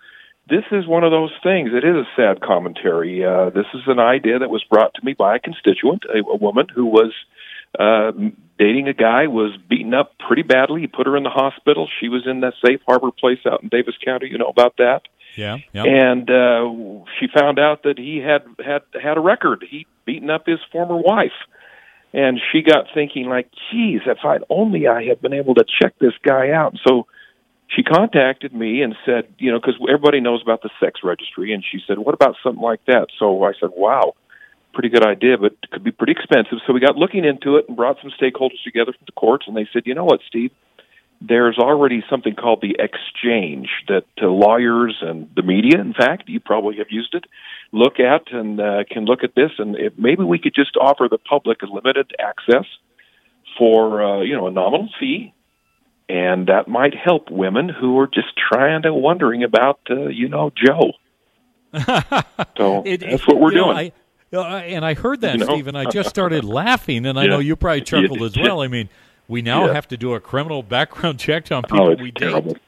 this is one of those things. It is a sad commentary. Uh, this is an idea that was brought to me by a constituent, a, a woman who was uh, dating a guy, was beaten up pretty badly. He put her in the hospital. She was in that safe harbor place out in Davis County. You know about that? Yeah, yeah. and uh, she found out that he had had had a record. He'd beaten up his former wife, and she got thinking like, "Geez, if I'd only I had been able to check this guy out." So she contacted me and said, you know, because everybody knows about the sex registry, and she said, "What about something like that?" So I said, "Wow." Pretty good idea, but it could be pretty expensive. So we got looking into it and brought some stakeholders together from the courts, and they said, "You know what, Steve? there's already something called the exchange that uh, lawyers and the media, in fact, you probably have used it, look at and uh, can look at this. And if maybe we could just offer the public a limited access for, uh, you know, a nominal fee. And that might help women who are just trying to wondering about, uh, you know, Joe. so It- that's what we're you know, doing. I- and I heard that, You know? Steve, and I just started laughing, and I Yeah. know you probably chuckled as well. I mean, we now Yeah. have to do a criminal background check on people Oh, we terrible. date.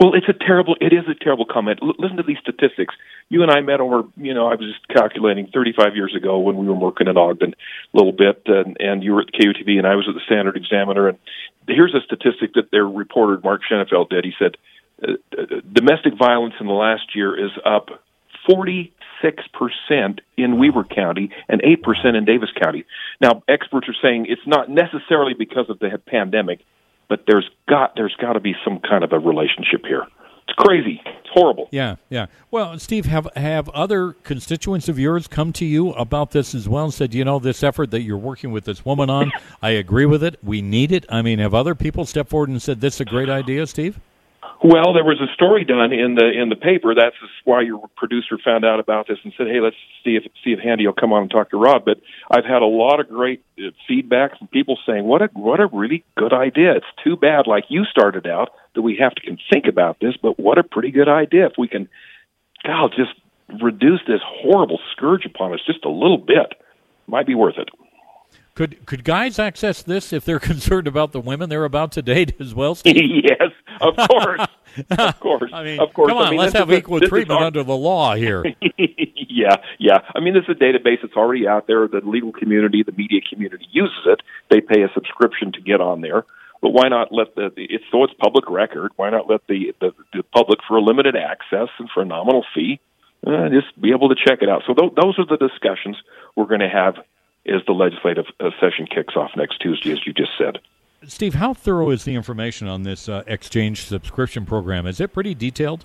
Well, it's a terrible. It is a terrible comment. L- listen to these statistics. You and I met over. You know, I was just calculating 35 years ago when we were working in Ogden a little bit, and, and you were at KUTV, and I was at the Standard Examiner. And here's a statistic that their reporter Mark Shenefelt did. He said uh, uh, domestic violence in the last year is up 46 percent in Weber County and 8 percent in Davis County. Now, experts are saying it's not necessarily because of the pandemic, but there's got there's got to be some kind of a relationship here. It's crazy. It's horrible. Yeah, yeah. Well, Steve, have have other constituents of yours come to you about this as well and said, you know, this effort that you're working with this woman on, I agree with it. We need it. I mean, have other people stepped forward and said this is a great idea, Steve? Well, there was a story done in the in the paper. That's why your producer found out about this and said, "Hey, let's see if see if Handy will come on and talk to Rod." But I've had a lot of great uh, feedback from people saying, "What a what a really good idea." It's too bad, like you started out, that we have to think about this. But what a pretty good idea if we can, God, just reduce this horrible scourge upon us just a little bit. Might be worth it. Could could guys access this if they're concerned about the women they're about to date as well? Steve? yes, of course, of course. I mean, of course. come on, I mean, let's have a- equal treatment our- under the law here. yeah, yeah. I mean, this is a database that's already out there. The legal community, the media community uses it. They pay a subscription to get on there. But why not let the it's so it's public record? Why not let the the, the public for a limited access and for a nominal fee uh, just be able to check it out? So th- those are the discussions we're going to have as the legislative session kicks off next Tuesday, as you just said. Steve, how thorough is the information on this uh, exchange subscription program? Is it pretty detailed?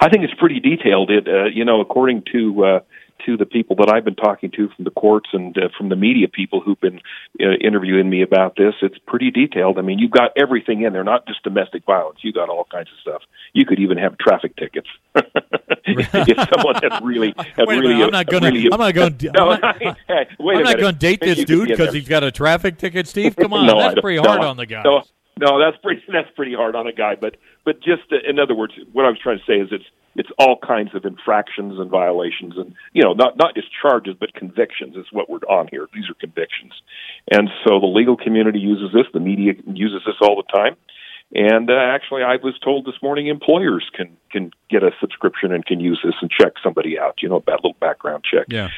I think it's pretty detailed. It, uh, you know, according to uh, to the people that I've been talking to from the courts and uh, from the media people who've been uh, interviewing me about this, it's pretty detailed. I mean, you've got everything in there, not just domestic violence. You got all kinds of stuff. You could even have traffic tickets if someone had really had Wait really. minute, I'm not going to. really, I'm not going. to No, I'm not, hey, wait I'm not going to date this dude because he's got a traffic ticket. Steve, come on, no, that's pretty hard I- on the guy. No, no, that's pretty that's pretty hard on a guy. But but just uh, in other words, what I was trying to say is it's it's all kinds of infractions and violations, and you know not not just charges but convictions is what we're on here. These are convictions, and so the legal community uses this, the media uses this all the time. And uh, actually, I was told this morning employers can can get a subscription and can use this and check somebody out. You know, that little background check. Yeah.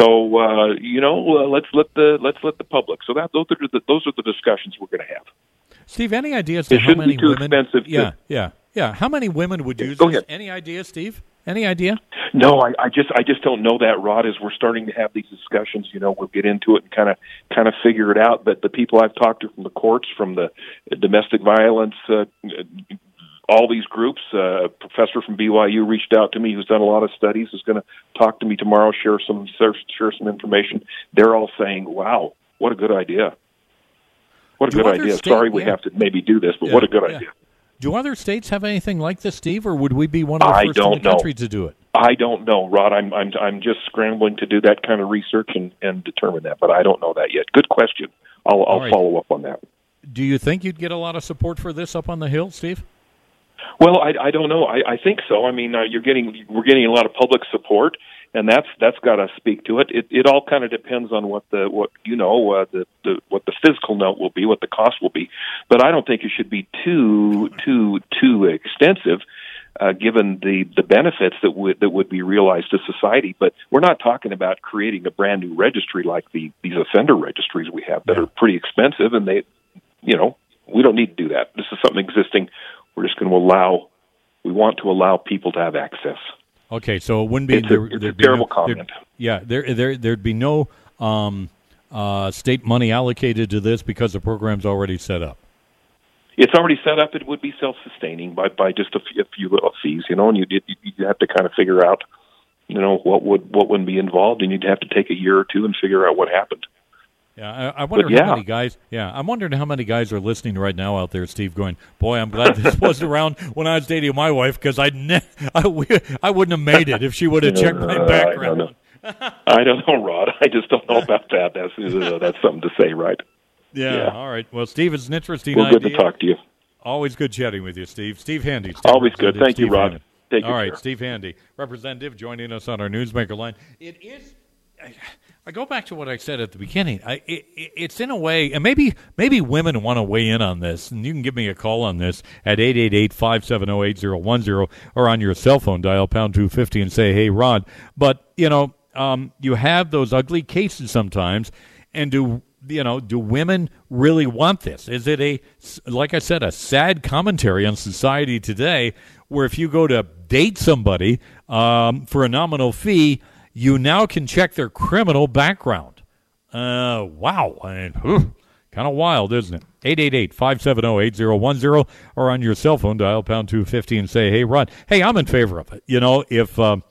So uh, you know, uh, let's let the let's let the public. So that those are the those are the discussions we're going to have. Steve, any ideas to It how many be too women? expensive to- Yeah, yeah, yeah. How many women would use Go this? ahead. Any idea, Steve? Any idea? No, I, I just I just don't know that, Rod. As we're starting to have these discussions, you know, we'll get into it and kind of kind of figure it out. But the people I've talked to from the courts, from the domestic violence, uh, all these groups, uh, a professor from BYU reached out to me who's done a lot of studies. Is going to talk to me tomorrow, share some share some information. They're all saying, "Wow, what a good idea! What a Do good idea!" state- Sorry, we yeah. have to maybe do this, but Yeah, what a good yeah. idea. Do other states have anything like this, Steve, or would we be one of the I first in the know. country to do it? I don't know, Rod. I'm I'm I'm just scrambling to do that kind of research and and determine that, but I don't know that yet. Good question. I'll I'll right. follow up on that. Do you think you'd get a lot of support for this up on the hill, Steve? Well, I I don't know. I I think so. I mean, uh, you're getting we're getting a lot of public support, and that's that's got to speak to it. It it all kind of depends on what the what you know uh, the the what the fiscal note will be, what the cost will be. But I don't think it should be too too too extensive. Uh, given the the benefits that would that would be realized to society, but we're not talking about creating a brand new registry like the these offender registries we have that are pretty expensive, and they, you know, we don't need to do that. This is something existing. We're just going to allow. We want to allow people to have access. Okay, so it wouldn't be. It's a- there, it's a terrible no, comment. yeah, there, there, there'd be no um, uh, state money allocated to this because the program's already set up. It's already set up. It would be self-sustaining by by just a few, a few little fees, you know, and you you you have to kind of figure out, you know, what would what would be involved, and you'd have to take a year or two and figure out what happened. Yeah, I, I wonder But how yeah. many guys. Yeah, I'm wondering how many guys are listening right now out there, Steve. Going, boy, I'm glad this wasn't around when I was dating my wife because I'd ne- I, we, I wouldn't have made it if she would have checked my I background. I don't know, Rod. I just don't know about that. That's uh, that's something to say, right? Yeah, Yeah. All right. Well, Steve, it's an interesting Well, idea. good to talk to you. Always good chatting with you, Steve. Steve Handy. State Always good. Thank you, Rod. All right, care. Steve Handy, representative, joining us on our newsmaker line. It is. I, go back to what I said at the beginning. I, it- it's in a way, and maybe maybe women want to weigh in on this, and you can give me a call on this at 888-570-8010 or on your cell phone, dial pound 250 and say, hey, Rod. But, you know, um, you have those ugly cases sometimes, and do you know do women really want this is it a like i said a sad commentary on society today where if you go to date somebody um, for a nominal fee you now can check their criminal background. Uh, wow. I mean, kind of wild isn't it? 888-570-8010 or on your cell phone dial pound 250 and say hey rod hey i'm in favor of it. You know if um,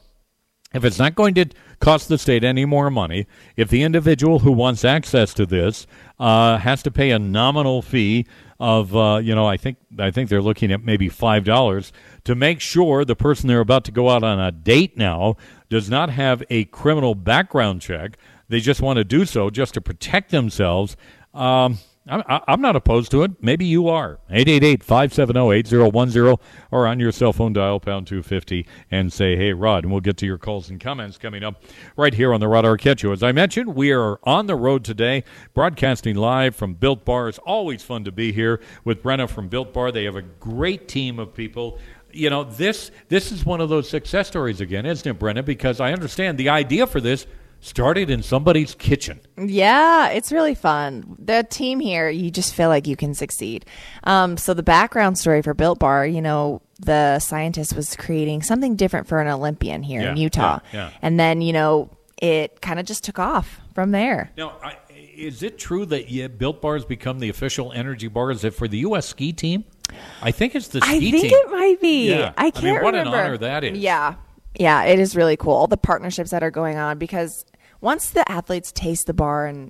if it's not going to cost the state any more money, if the individual who wants access to this uh, has to pay a nominal fee of, uh, you know, I think I think they're looking at maybe five dollars to make sure the person they're about to go out on a date now does not have a criminal background check. They just want to do so just to protect themselves. Um, I'm, I'm not opposed to it. Maybe you are. 888-570-8010 or on your cell phone dial pound 250 and say, hey, Rod. And we'll get to your calls and comments coming up right here on the Rod Arquette. As I mentioned, we are on the road today, broadcasting live from Built Bar. It's always fun to be here with Brenna from Built Bar. They have a great team of people. You know, this this is one of those success stories again, isn't it, Brenna? Because I understand the idea for this started in somebody's kitchen. Yeah, it's really fun. The team here, you just feel like you can succeed. Um, so the background story for Built Bar, you know, the scientist was creating something different for an Olympian here in Utah, yeah, yeah. and then you know it kind of just took off from there. Now, I, is it true that yeah, Built Bar has become the official energy bar? Is it for the U.S. ski team? I think it's the ski I think team. it might be. Yeah. I I can't mean, what an remember. honor that is. Yeah. Yeah, it is really cool. All the partnerships that are going on because once the athletes taste the bar and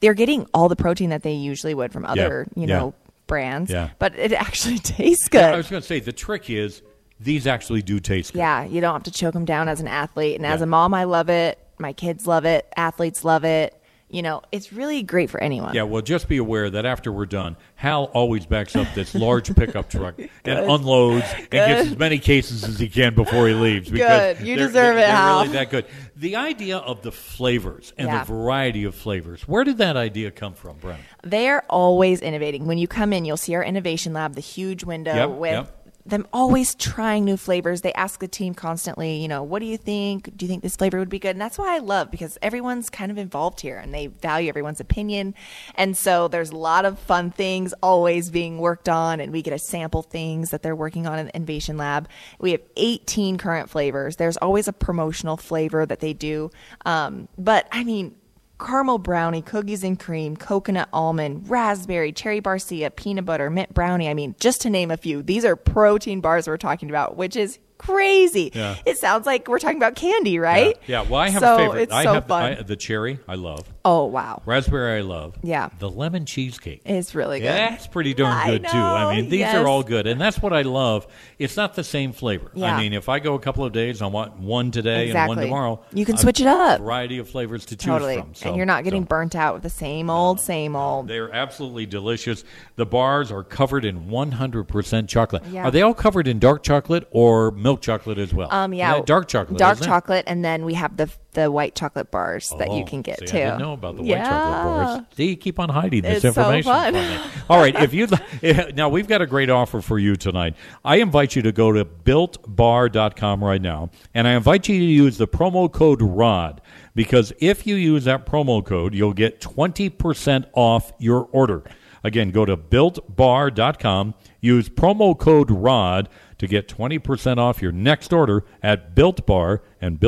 they're getting all the protein that they usually would from other, you yeah. know, brands, Yeah. but it actually tastes good. Yeah, I was going to say the trick is these actually do taste good. Yeah, you don't have to choke them down as an athlete. And as a mom, I love it. My kids love it. Athletes love it. You know, it's really great for anyone. Yeah, well, just be aware that after we're done, Hal always backs up this large pickup truck and Good. unloads and gets as many cases as he can before he leaves. Because Good. You deserve they're, it, they're Hal. really that good. The idea of the flavors and Yeah. the variety of flavors, where did that idea come from, Brown? They're always innovating. When you come in, you'll see our innovation lab, the huge window Yep, with yep. Them always trying new flavors. They ask the team constantly, you know, what do you think? Do you think this flavor would be good? And that's why I love because everyone's kind of involved here and they value everyone's opinion. And so there's a lot of fun things always being worked on and we get to sample things that they're working on in the innovation lab. We have 18 current flavors. There's always a promotional flavor that they do. Um, but I mean, caramel brownie, cookies and cream, coconut almond, raspberry, cherry barcia, peanut butter, mint brownie. I mean, just to name a few. These are protein bars we're talking about, which is crazy. Yeah. It sounds like we're talking about candy, right? Yeah, well, I have so a favorite. It's I so have fun. I, the cherry, I love. Oh wow, Raspberry, I love. Yeah. The lemon cheesecake. it's really good. That's pretty darn I good too. I mean, these yes. are all good, and that's what I love. It's not the same flavor. Yeah. I mean, if I go a couple of days, I want one today and one tomorrow. You can switch it up. Variety of flavors to choose Totally, from. So, and you're not getting so burnt out with the same old, same old. they're absolutely delicious. The bars are covered in 100% chocolate. Yeah. Are they all covered in dark chocolate or milk chocolate as well? Um, yeah, Yeah, dark chocolate. dark isn't it? chocolate, and then we have the the white chocolate bars that you Oh, can get see, too. I didn't know about the yeah. white chocolate bars. See, you keep on hiding this It's so information fun. from me. All right, if you now we've got a great offer for you tonight. I invite you to go to builtbar.com right now, and I invite you to use the promo code ROD because if you use that promo code, you'll get 20% off your order. Again, go to builtbar.com, use promo code ROD to get 20% off your next order at Built Bar and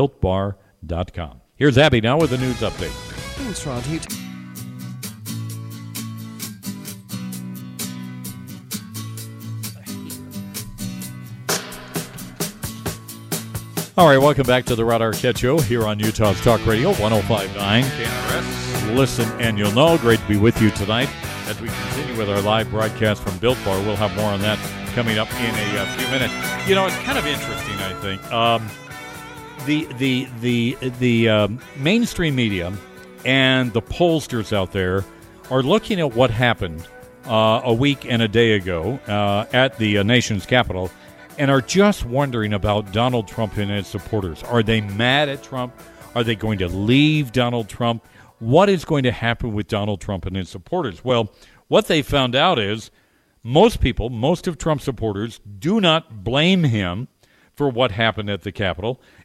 builtbar.com. Here's Abby now with a news update. Thanks, Rod. He- All right, welcome back to the Rod Arquette Show here on Utah's Talk Radio 1059 KNRS. Listen and you'll know. Great to be with you tonight as we continue with our live broadcast from Built Bar. We'll have more on that coming up in a, uh few minutes. You know, it's kind of interesting, I think. Um, the the the the um, mainstream media and the pollsters out there are looking at what happened uh, a week and a day ago uh, at the uh, nation's capital and are just wondering about Donald Trump and his supporters. Are they mad at Trump? Are they going to leave Donald Trump? What is going to happen with Donald Trump and his supporters? Well, what they found out is most people, most of Trump's supporters, do not blame him for what happened at the Capitol,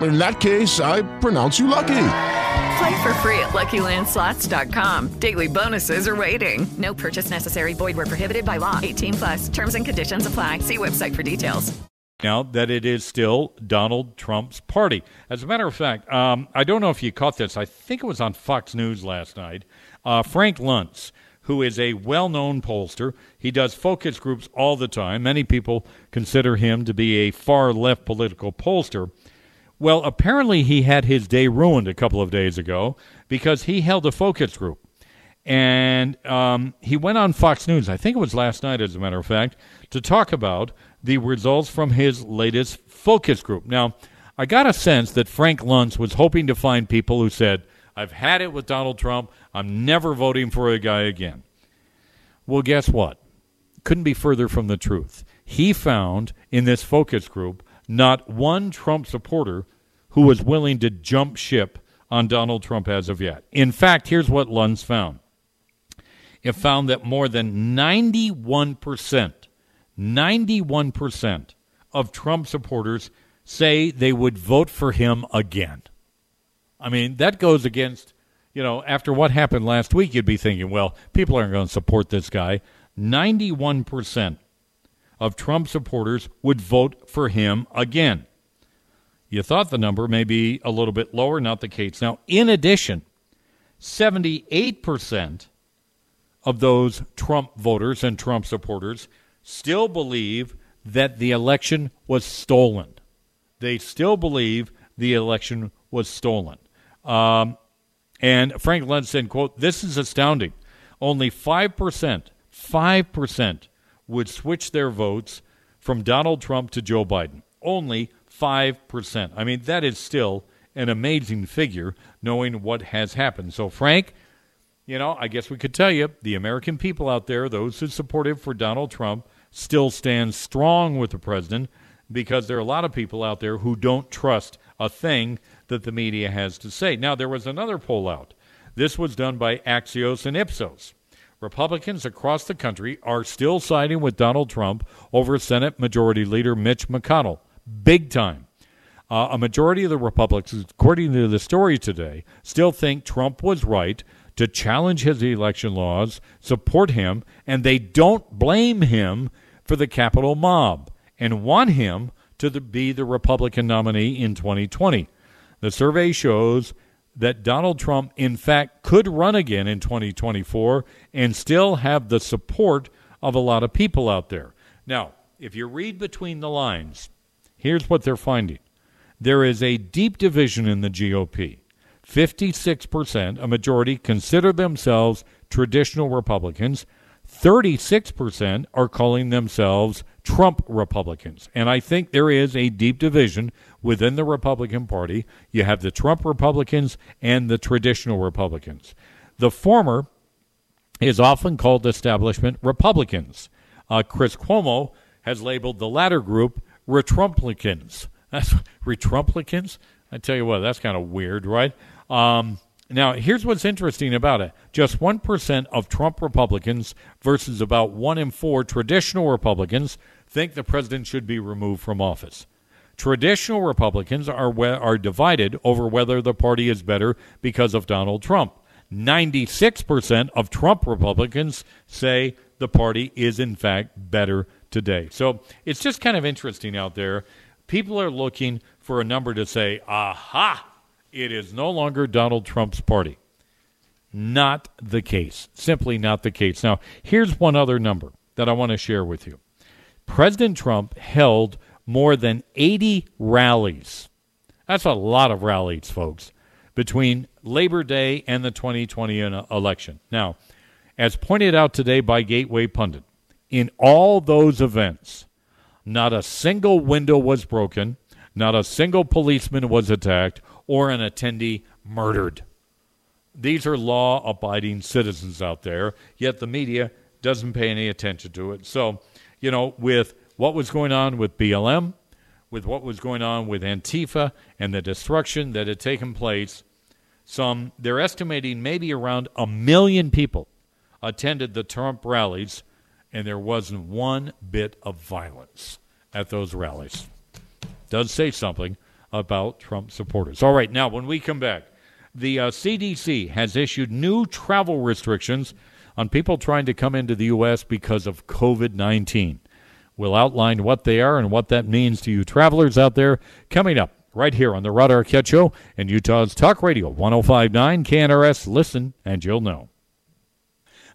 In that case, I pronounce you lucky. Play for free at LuckyLandSlots.com. Daily bonuses are waiting. No purchase necessary. Void where prohibited by law. 18 plus. Terms and conditions apply. See website for details. now that it is still Donald Trump's party. As a matter of fact, um, I don't know if you caught this. I think it was on Fox News last night. Uh, Frank Luntz, who is a well known pollster, he does focus groups all the time. Many people consider him to be a far left political pollster. Well, apparently he had his day ruined a couple of days ago because he held a focus group. And um, he went on Fox News, I think it was last night, as a matter of fact, to talk about the results from his latest focus group. Now, I got a sense that Frank Luntz was hoping to find people who said, I've had it with Donald Trump. I'm never voting for a guy again. Well, guess what? Couldn't be further from the truth. He found in this focus group not one Trump supporter who was willing to jump ship on Donald Trump as of yet. In fact, here's what Luntz found it found that more than 91%, 91% of Trump supporters say they would vote for him again. I mean, that goes against, you know, after what happened last week, you'd be thinking, well, people aren't going to support this guy. 91% of Trump supporters would vote for him again. You thought the number may be a little bit lower, not the case. Now, in addition, 78% of those Trump voters and Trump supporters still believe that the election was stolen. They still believe the election was stolen. Um, and Frank Luntz said, quote, this is astounding. Only 5%, 5% would switch their votes from Donald Trump to Joe Biden. Only 5%. I mean, that is still an amazing figure knowing what has happened. So, Frank, you know, I guess we could tell you the American people out there, those who supported for Donald Trump, still stand strong with the president because there are a lot of people out there who don't trust a thing that the media has to say. Now, there was another poll out. This was done by Axios and Ipsos. Republicans across the country are still siding with Donald Trump over Senate Majority Leader Mitch McConnell. Big time. Uh, a majority of the Republicans, according to the story today, still think Trump was right to challenge his election laws, support him, and they don't blame him for the Capitol mob and want him to the, be the Republican nominee in 2020. The survey shows that Donald Trump, in fact, could run again in 2024 and still have the support of a lot of people out there. Now, if you read between the lines, here's what they're finding there is a deep division in the GOP. 56%, a majority, consider themselves traditional Republicans. 36% are calling themselves Trump Republicans. And I think there is a deep division within the Republican Party. You have the Trump Republicans and the traditional Republicans. The former is often called establishment Republicans. Uh, Chris Cuomo has labeled the latter group Retrumplicans. That's Retrumplicans? I tell you what, that's kind of weird, right? Um, now, here's what's interesting about it. Just 1% of Trump Republicans versus about 1 in 4 traditional Republicans think the president should be removed from office. Traditional Republicans are, we- are divided over whether the party is better because of Donald Trump. 96% of Trump Republicans say the party is, in fact, better today. So it's just kind of interesting out there. People are looking for a number to say, aha, it is no longer Donald Trump's party. Not the case. Simply not the case. Now, here's one other number that I want to share with you. President Trump held more than 80 rallies. That's a lot of rallies, folks, between Labor Day and the 2020 uh, election. Now, as pointed out today by Gateway Pundit, in all those events, not a single window was broken, not a single policeman was attacked, or an attendee murdered. These are law abiding citizens out there, yet the media doesn't pay any attention to it. So, you know, with what was going on with BLM, with what was going on with Antifa and the destruction that had taken place, some they're estimating maybe around a million people attended the Trump rallies, and there wasn't one bit of violence at those rallies. Does say something about Trump supporters. All right, now when we come back, the uh, CDC has issued new travel restrictions on people trying to come into the U.S. because of COVID 19. We'll outline what they are and what that means to you travelers out there coming up right here on the Rod Arquette Show and Utah's Talk Radio 1059 KNRS. Listen and you'll know.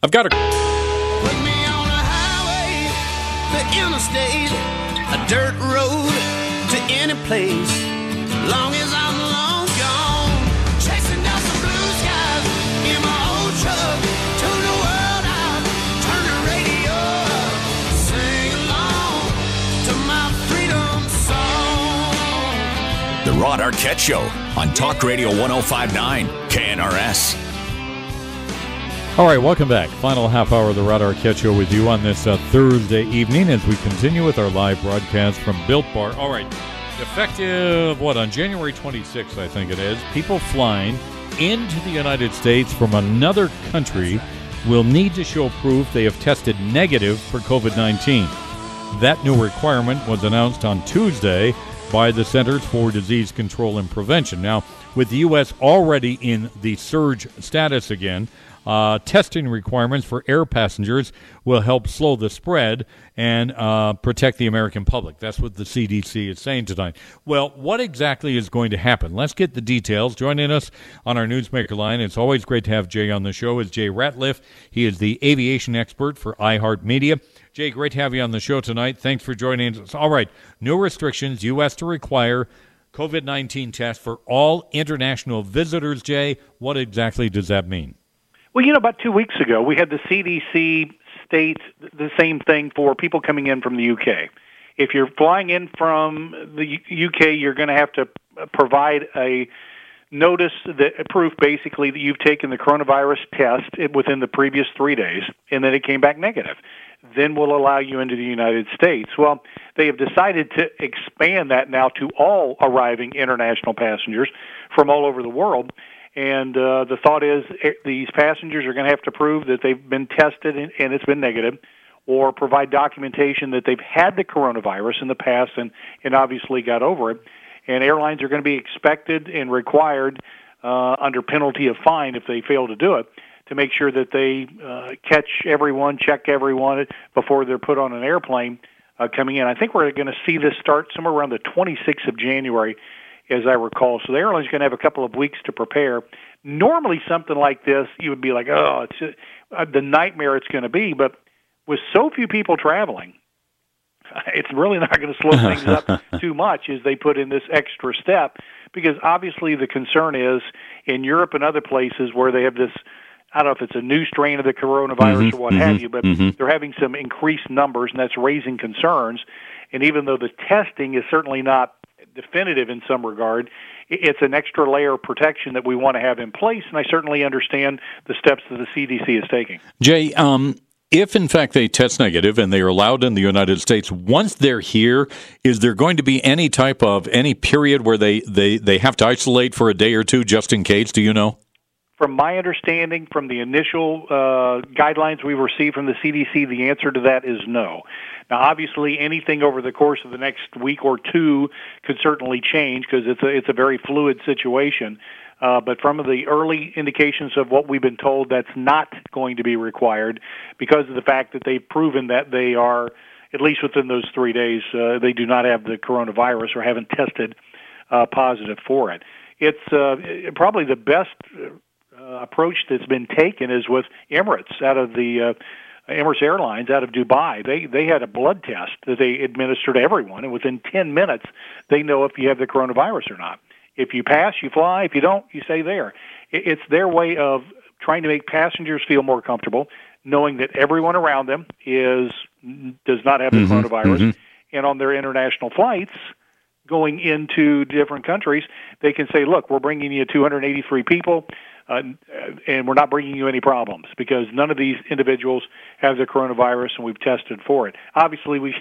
I've got a. the interstate, a dirt road to any place. Long as long Rod Arquette Show on Talk Radio 1059 KNRS. All right, welcome back. Final half hour of the Rod Arquette Show with you on this uh, Thursday evening as we continue with our live broadcast from Built Bar. All right, effective, what, on January 26th, I think it is, people flying into the United States from another country will need to show proof they have tested negative for COVID 19. That new requirement was announced on Tuesday by the Centers for Disease Control and Prevention. Now, with the U.S. already in the surge status again, uh, testing requirements for air passengers will help slow the spread and uh, protect the American public. That's what the CDC is saying tonight. Well, what exactly is going to happen? Let's get the details. Joining us on our Newsmaker line, it's always great to have Jay on the show, is Jay Ratliff. He is the aviation expert for iHeartMedia. Jay, great to have you on the show tonight. Thanks for joining us. All right, new restrictions, U.S. to require COVID 19 tests for all international visitors. Jay, what exactly does that mean? Well, you know, about two weeks ago, we had the CDC state the same thing for people coming in from the UK. If you're flying in from the UK, you're going to have to provide a notice that proof basically that you've taken the coronavirus test within the previous three days and then it came back negative. Then we'll allow you into the United States. Well, they have decided to expand that now to all arriving international passengers from all over the world. And uh, the thought is eh, these passengers are going to have to prove that they've been tested and, it's been negative, or provide documentation that they've had the coronavirus in the past and, and obviously got over it. And airlines are going to be expected and required uh, under penalty of fine if they fail to do it to make sure that they uh, catch everyone, check everyone before they're put on an airplane uh, coming in. I think we're going to see this start somewhere around the 26th of January as I recall. So the airline's are going to have a couple of weeks to prepare. Normally, something like this, you would be like, oh, it's uh, the nightmare it's going to be. But with so few people traveling, it's really not going to slow things up too much as they put in this extra step. Because obviously, the concern is in Europe and other places where they have this. I don't know if it's a new strain of the coronavirus mm-hmm, or what mm-hmm, have you, but mm-hmm. they're having some increased numbers, and that's raising concerns. And even though the testing is certainly not definitive in some regard. It's an extra layer of protection that we want to have in place, and I certainly understand the steps that the CDC is taking. Jay, um, if in fact they test negative and they are allowed in the United States, once they're here, is there going to be any type of any period where they, they, they have to isolate for a day or two just in case? Do you know? From my understanding, from the initial uh, guidelines we received from the CDC, the answer to that is no. Now, obviously, anything over the course of the next week or two could certainly change because it's a it's a very fluid situation. Uh, but from the early indications of what we've been told, that's not going to be required because of the fact that they've proven that they are, at least within those three days, uh, they do not have the coronavirus or haven't tested uh, positive for it. It's uh, probably the best uh, approach that's been taken is with Emirates out of the uh, Emirates Airlines out of Dubai, they they had a blood test that they administered to everyone, and within 10 minutes, they know if you have the coronavirus or not. If you pass, you fly. If you don't, you stay there. It's their way of trying to make passengers feel more comfortable, knowing that everyone around them is does not have the Mm-hmm, coronavirus, mhm. and on their international flights going into different countries, they can say, "Look, we're bringing you 283 people." Uh, and we're not bringing you any problems because none of these individuals have the coronavirus and we've tested for it. Obviously, we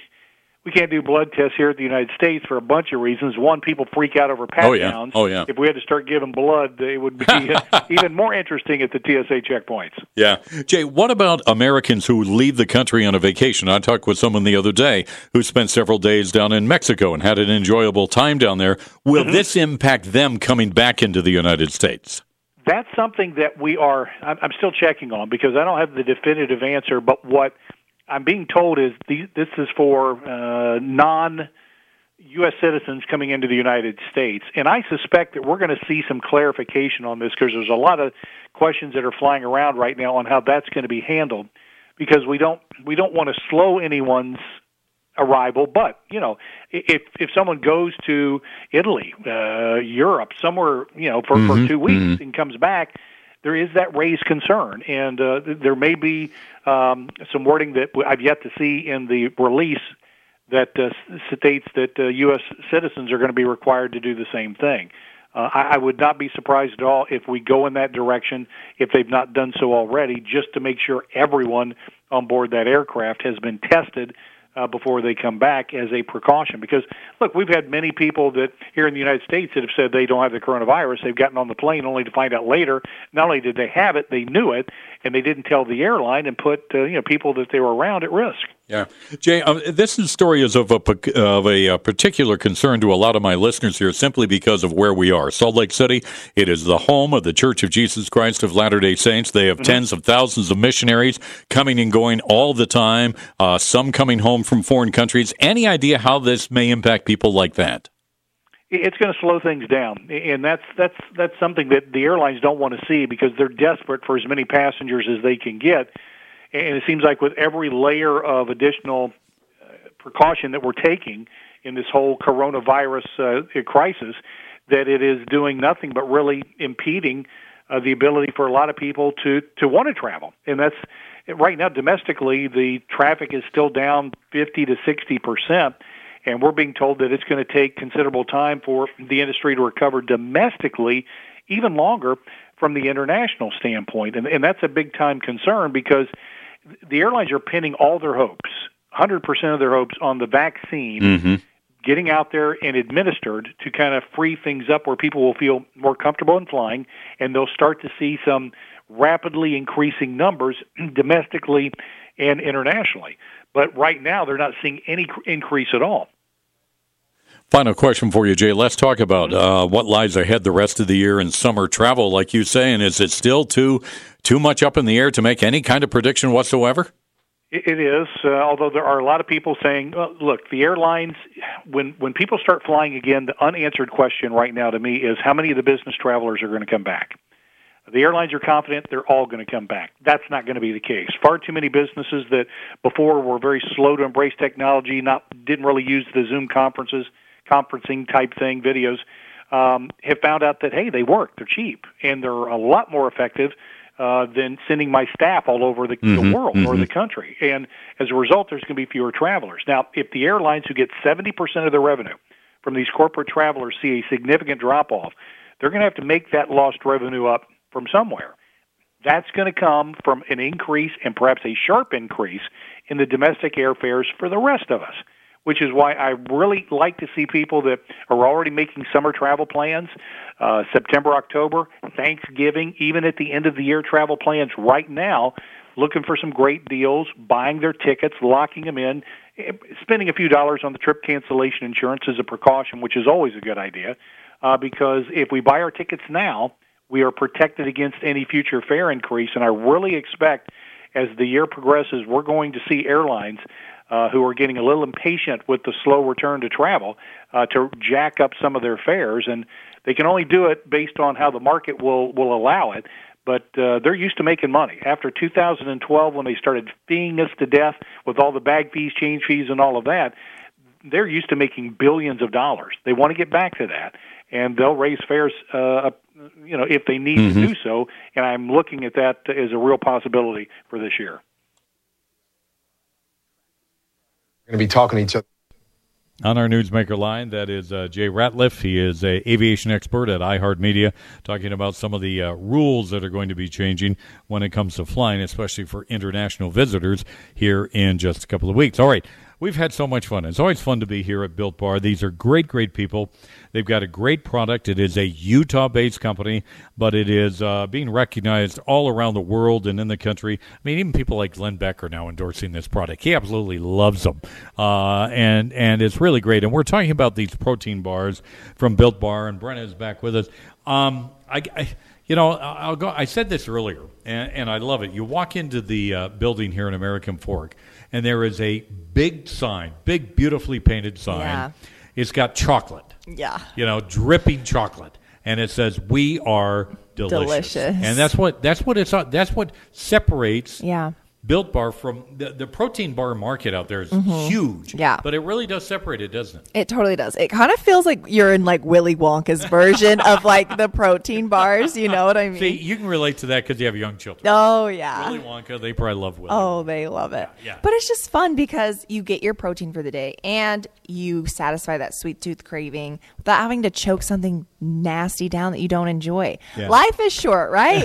we can't do blood tests here at the United States for a bunch of reasons. One, people freak out over pat Oh, yeah. downs. Oh, yeah. If we had to start giving blood, it would be even more interesting at the TSA checkpoints. Yeah. Jay, what about Americans who leave the country on a vacation? I talked with someone the other day who spent several days down in Mexico and had an enjoyable time down there. Will Mm-hmm. this impact them coming back into the United States? That's something that we are. I'm still checking on because I don't have the definitive answer. But what I'm being told is this is for uh, non. U.S. citizens coming into the United States, and I suspect that we're going to see some clarification on this because there's a lot of questions that are flying around right now on how that's going to be handled. Because we don't we don't want to slow anyone's arrival. But you know, if if someone goes to Italy, uh, Europe, somewhere you know for Mhm, for two weeks mhm. and comes back, there is that raised concern, and uh, th- there may be um, some wording that I've yet to see in the release that uh, states that uh, U.S. citizens are going to be required to do the same thing. Uh, I, I would not be surprised at all if we go in that direction if they've not done so already, just to make sure everyone on board that aircraft has been tested uh, before they come back as a precaution. Because look, we've had many people that here in the United States that have said they don't have the coronavirus. They've gotten on the plane only to find out later. Not only did they have it, they knew it, and they didn't tell the airline and put uh, you know people that they were around at risk. Yeah, Jay, uh, this story is of a of a, uh particular concern to a lot of my listeners here, simply because of where we are. Salt Lake City, it is the home of the Church of Jesus Christ of Latter Day Saints. They have tens of thousands of missionaries coming and going all the time. Uh, some coming home from foreign countries. Any idea how this may impact people like that? it's going to slow things down, and that's that's that's something that the airlines don't want to see because they're desperate for as many passengers as they can get. And it seems like with every layer of additional uh, precaution that we're taking in this whole coronavirus uh, crisis, that it is doing nothing but really impeding uh, the ability for a lot of people to to want to travel. And that's right now domestically, the traffic is still down 50 to 60 percent and we're being told that it's going to take considerable time for the industry to recover domestically, even longer from the international standpoint. And, and that's a big time concern because the airlines are pinning all their hopes, 100% of their hopes, on the vaccine. Mm-hmm. Getting out there and administered to kind of free things up where people will feel more comfortable in flying, and they'll start to see some rapidly increasing numbers domestically and internationally. But right now, they're not seeing any increase at all. Final question for you, Jay. Let's talk about uh, what lies ahead the rest of the year in summer travel. Like you say, and is it still too too much up in the air to make any kind of prediction whatsoever? It is, uh, although there are a lot of people saying, "Look, the airlines. When when people start flying again, the unanswered question right now to me is how many of the business travelers are going to come back." The airlines are confident they're all going to come back. That's not going to be the case. Far too many businesses that before were very slow to embrace technology, not didn't really use the Zoom conferences, conferencing type thing, videos, um, have found out that hey, they work. They're cheap and they're a lot more effective uh, than sending my staff all over the, Mhm, the world or mhm. the country. And as a result, there's going to be fewer travelers. Now, if the airlines who get 70% of their revenue from these corporate travelers see a significant drop off, they're going to have to make that lost revenue up from somewhere. That's going to come from an increase and perhaps a sharp increase in the domestic airfares for the rest of us, which is why I really like to see people that are already making summer travel plans, uh, September, October, Thanksgiving, even at the end of the year travel plans right now, looking for some great deals, buying their tickets, locking them in, eh, spending a few dollars on the trip cancellation insurance as a precaution, which is always a good idea, uh, because if we buy our tickets now, we are protected against any future fare increase. And I really expect as the year progresses, we're going to see airlines uh, who are getting a little impatient with the slow return to travel uh, to jack up some of their fares. And they can only do it based on how the market will, will allow it. But uh, they're used to making money. After 2012, when they started feeing us to death with all the bag fees, change fees, and all of that, they're used to making billions of dollars. They want to get back to that, and they'll raise fares, uh, up, you know, if they need Mhm. to do so. And I'm looking at that as a real possibility for this year. Going to be talking to each other. On our newsmaker line, that is uh, Jay Ratliff. He is an aviation expert at iHeartMedia, talking about some of the uh, rules that are going to be changing when it comes to flying, especially for international visitors here in just a couple of weeks. All right, we've had so much fun. It's always fun to be here at Built Bar. These are great, great people. They've got a great product. It is a Utah-based company, but it is uh, being recognized all around the world and in the country. I mean, even people like Glenn Beck are now endorsing this product. He absolutely loves them, uh, and and it's really great. And we're talking about these protein bars from Built Bar, and Brenna is back with us. Um, I, I you know, I'll go. I said this earlier, and, and I love it. You walk into the uh, building here in American Fork, and there is a big sign, big, beautifully painted sign. Yeah. It's got chocolate Yeah. you know, dripping chocolate, and it says "We are delicious." Delicious. And that's what that's what it's that's what separates Yeah. Built Bar from the, the protein bar market out there is Mhm. huge. Yeah. but it really does separate it, doesn't it? It totally does. It kind of feels like you're in like Willy Wonka's version of like the protein bars. You know what I mean? See, you can relate to that because you have young children. oh yeah. Willy Wonka, they probably love Willy. Oh, they love it. Yeah. But it's just fun because you get your protein for the day and you satisfy that sweet tooth craving without having to choke something nasty down that you don't enjoy. Yeah. Life is short, right?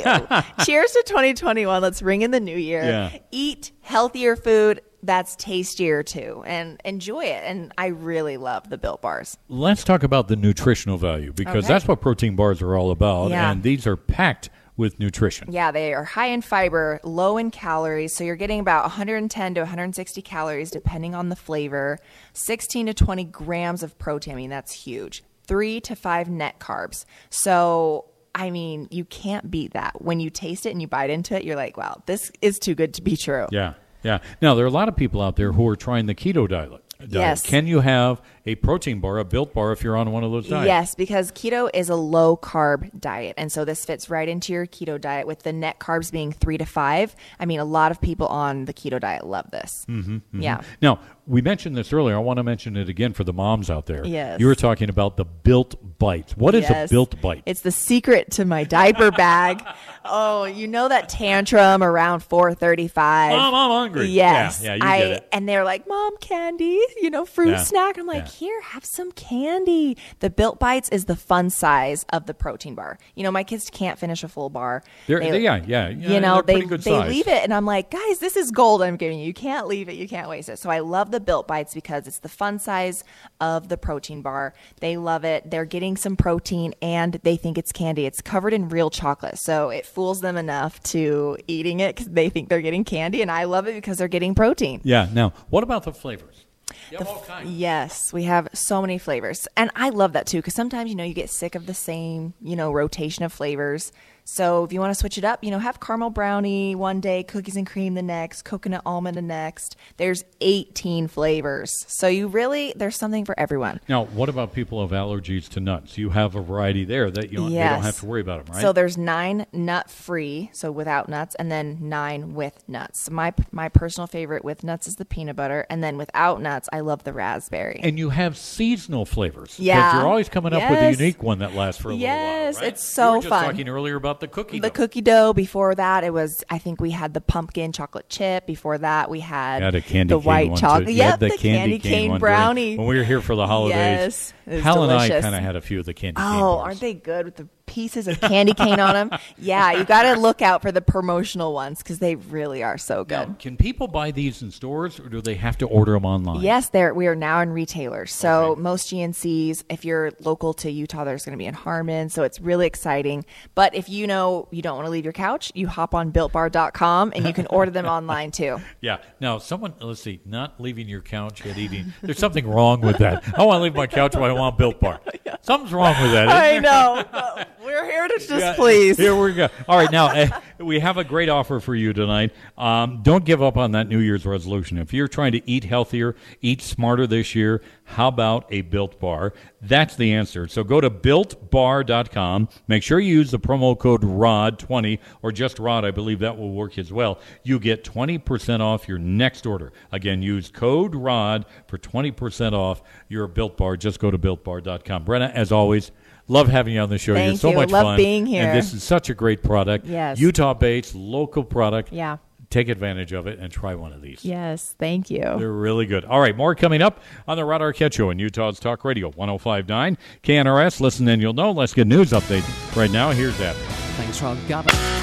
Cheers to 2021. Let's ring in the new year. Yeah. Eat healthier food that's tastier too and enjoy it. And I really love the Built Bars. Let's talk about the nutritional value because Okay. that's what protein bars are all about, Yeah. and these are packed with nutrition. Yeah, they are high in fiber, low in calories. So you're getting about 110 to 160 calories depending on the flavor, 16 to 20 grams of protein. I mean, that's huge. Three to five net carbs. So, I mean, you can't beat that. When you taste it and you bite into it, you're like, wow, this is too good to be true. Yeah, yeah. Now there are a lot of people out there who are trying the keto diet. diet. Yes. Can you have a protein bar, a built bar, if you're on one of those diets? Yes, because keto is a low carb diet. And so this fits right into your keto diet with the net carbs being three to five. I mean, a lot of people on the keto diet love this. Mm-hmm, Yeah. Now we mentioned this earlier. I want to mention it again for the moms out there. Yes. You were talking about the built bite. What is Yes. a built bite? It's the secret to my diaper bag. Oh, you know that tantrum around 4:35. Mom, I'm hungry. Yes. Yeah, yeah, you I get it. and they're like, "Mom, candy, you know, fruit Yeah, snack." I'm like, yeah. "Here, have some candy." The Built Bites is the fun size of the protein bar. You know, my kids can't finish a full bar. They're- They- they- yeah, yeah, You know, they they size. leave it and I'm like, "Guys, this is gold I'm giving you. You can't leave it. You can't waste it." So I love the Built Bites because it's the fun size of the protein bar. They love it. They're getting some protein and they think it's candy. It's covered in real chocolate. So it fools them enough to eating it cuz they think they're getting candy and I love it because they're getting protein. yeah. Now, what about the flavors? The f- Yes, we have so many flavors. And I love that too because sometimes, you know, you get sick of the same, you know, rotation of flavors. So if you want to switch it up, you know, have caramel brownie one day, cookies and cream the next, coconut almond the next. There's 18 flavors. So you really, there's something for everyone. Now, what about people who have allergies to nuts? You have a variety there that you don't, they don't have to worry about them, right? So there's nine nut free, so without nuts, and then nine with nuts. My my personal favorite with nuts is the peanut butter, and then without nuts, I love the raspberry. and you have seasonal flavors. Yeah. you're always coming up with a unique one that lasts for a little while. Yes, right? it's so just fun. talking earlier about the cookie. the dough. cookie dough. Before that, it was I think we had the pumpkin chocolate chip. Before that, we had had a candy the cane white chocolate. too. Yep, the, the candy, cane one during- brownie. when we were here for the holidays. Yes, it was Hal and I kind of had a few of the candy Oh, bars. aren't they good with the pieces of candy cane on them? Yeah, you got to look out for the promotional ones because they really are so good. Now, can people buy these in stores, or do they have to order them online? Yes, there we are now in retailers. So most GNCs, if you're local to Utah, there's going to be in Harmon. So it's really exciting. But if you know you don't want to leave your couch, you hop on BuiltBar.com and you can order them online too. Yeah. Now, someone, let's see, not leaving your couch yet eating. There's something wrong with that. I want to leave my couch, but I want Built Bar. Something's wrong with that. I know. we're here to just please. Here we go. All right, now eh, we have a great offer for you tonight. Um, don't give up on that New Year's resolution. If you're trying to eat healthier, eat smarter this year, how about a Built Bar? That's the answer. So go to builtbar.com. Make sure you use the promo code ROD20 or just ROD. I believe that will work as well. You get 20% off your next order. Again, use code ROD for 20% off your Built Bar. Just go to builtbar.com. Brenna, as always, love having you on the show. You're Thank so you. much Love fun. being here. And this is such a great product. Yes. Utah based, local product. Yeah. Take advantage of it and try one of these. Yes, thank you. They're really good. All right, more coming up on the Rod Arquette Show in Utah's Talk Radio 1059 KNRS. Listen and you'll know. Let's get news update right now. Here's that. Thanks, Rod. Got it.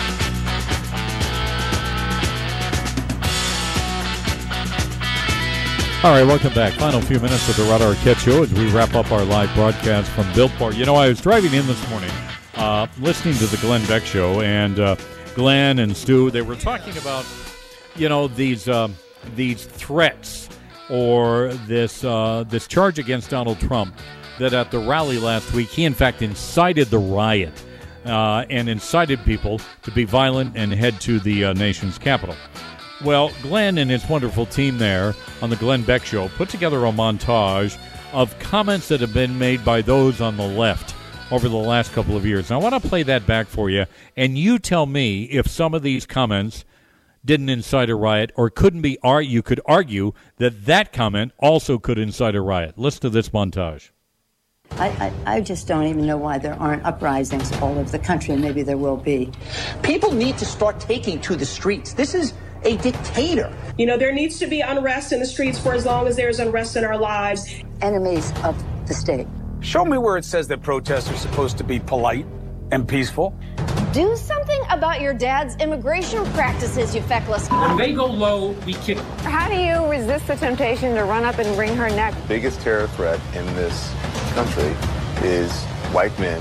All right, welcome back. Final few minutes of the Rod Arquette Show as we wrap up our live broadcast from Bar. You know, I was driving in this morning, uh, listening to the Glenn Beck Show, and uh, Glenn and Stu, they were talking about, you know, these um, these threats or this uh, this charge against Donald Trump that at the rally last week he in fact incited the riot uh, and incited people to be violent and head to the uh, nation's capital. Well, Glenn and his wonderful team there on the Glenn Beck Show put together a montage of comments that have been made by those on the left over the last couple of years. And I want to play that back for you, and you tell me if some of these comments didn't incite a riot or couldn't be ar- you could argue that that comment also could incite a riot. Listen to this montage. I, I, I just don't even know why there aren't uprisings all over the country, and maybe there will be. People need to start taking to the streets. This is a dictator. You know, there needs to be unrest in the streets for as long as there's unrest in our lives. Enemies of the state. Show me where it says that protests are supposed to be polite and peaceful. Do something about your dad's immigration practices, you feckless. When they go low, we kick. How do you resist the temptation to run up and wring her neck? biggest terror threat in this country is white men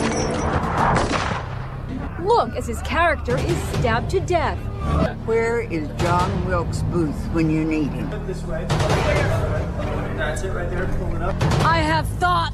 Look as his character is stabbed to death. Where is John Wilkes Booth when you need him? This way. That's it right there. Pull it up. I have thought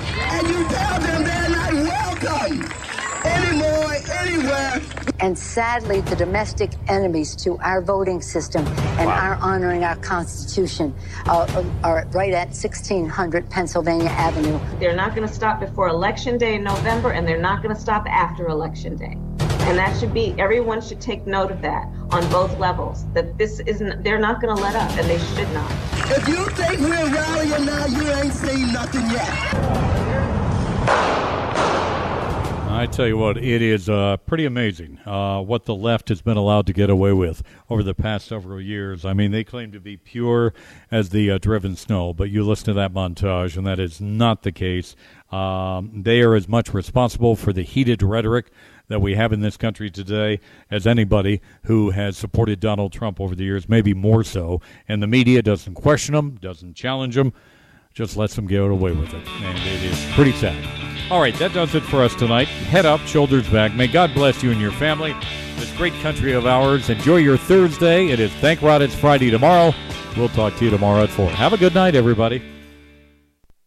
And you tell them they're not welcome anymore, anywhere. And sadly, the domestic enemies to our voting system and our honoring our Constitution uh, are right at 1600 Pennsylvania Avenue. They're not going to stop before Election Day in November, and they're not going to stop after Election Day. And that should be, everyone should take note of that on both levels. That this isn't, they're not going to let up, and they should not. If you think we're rallying now, you ain't seen nothing yet. I tell you what, it is uh, pretty amazing uh, what the left has been allowed to get away with over the past several years. I mean, they claim to be pure as the uh, driven snow, but you listen to that montage, and that is not the case. Um, they are as much responsible for the heated rhetoric that we have in this country today as anybody who has supported Donald Trump over the years, maybe more so. And the media doesn't question them, doesn't challenge them, just lets them get away with it. And it is pretty sad. All right, that does it for us tonight. Head up, shoulders back. May God bless you and your family. This great country of ours. Enjoy your Thursday. It is Thank God It's Friday tomorrow. We'll talk to you tomorrow at 4. Have a good night, everybody.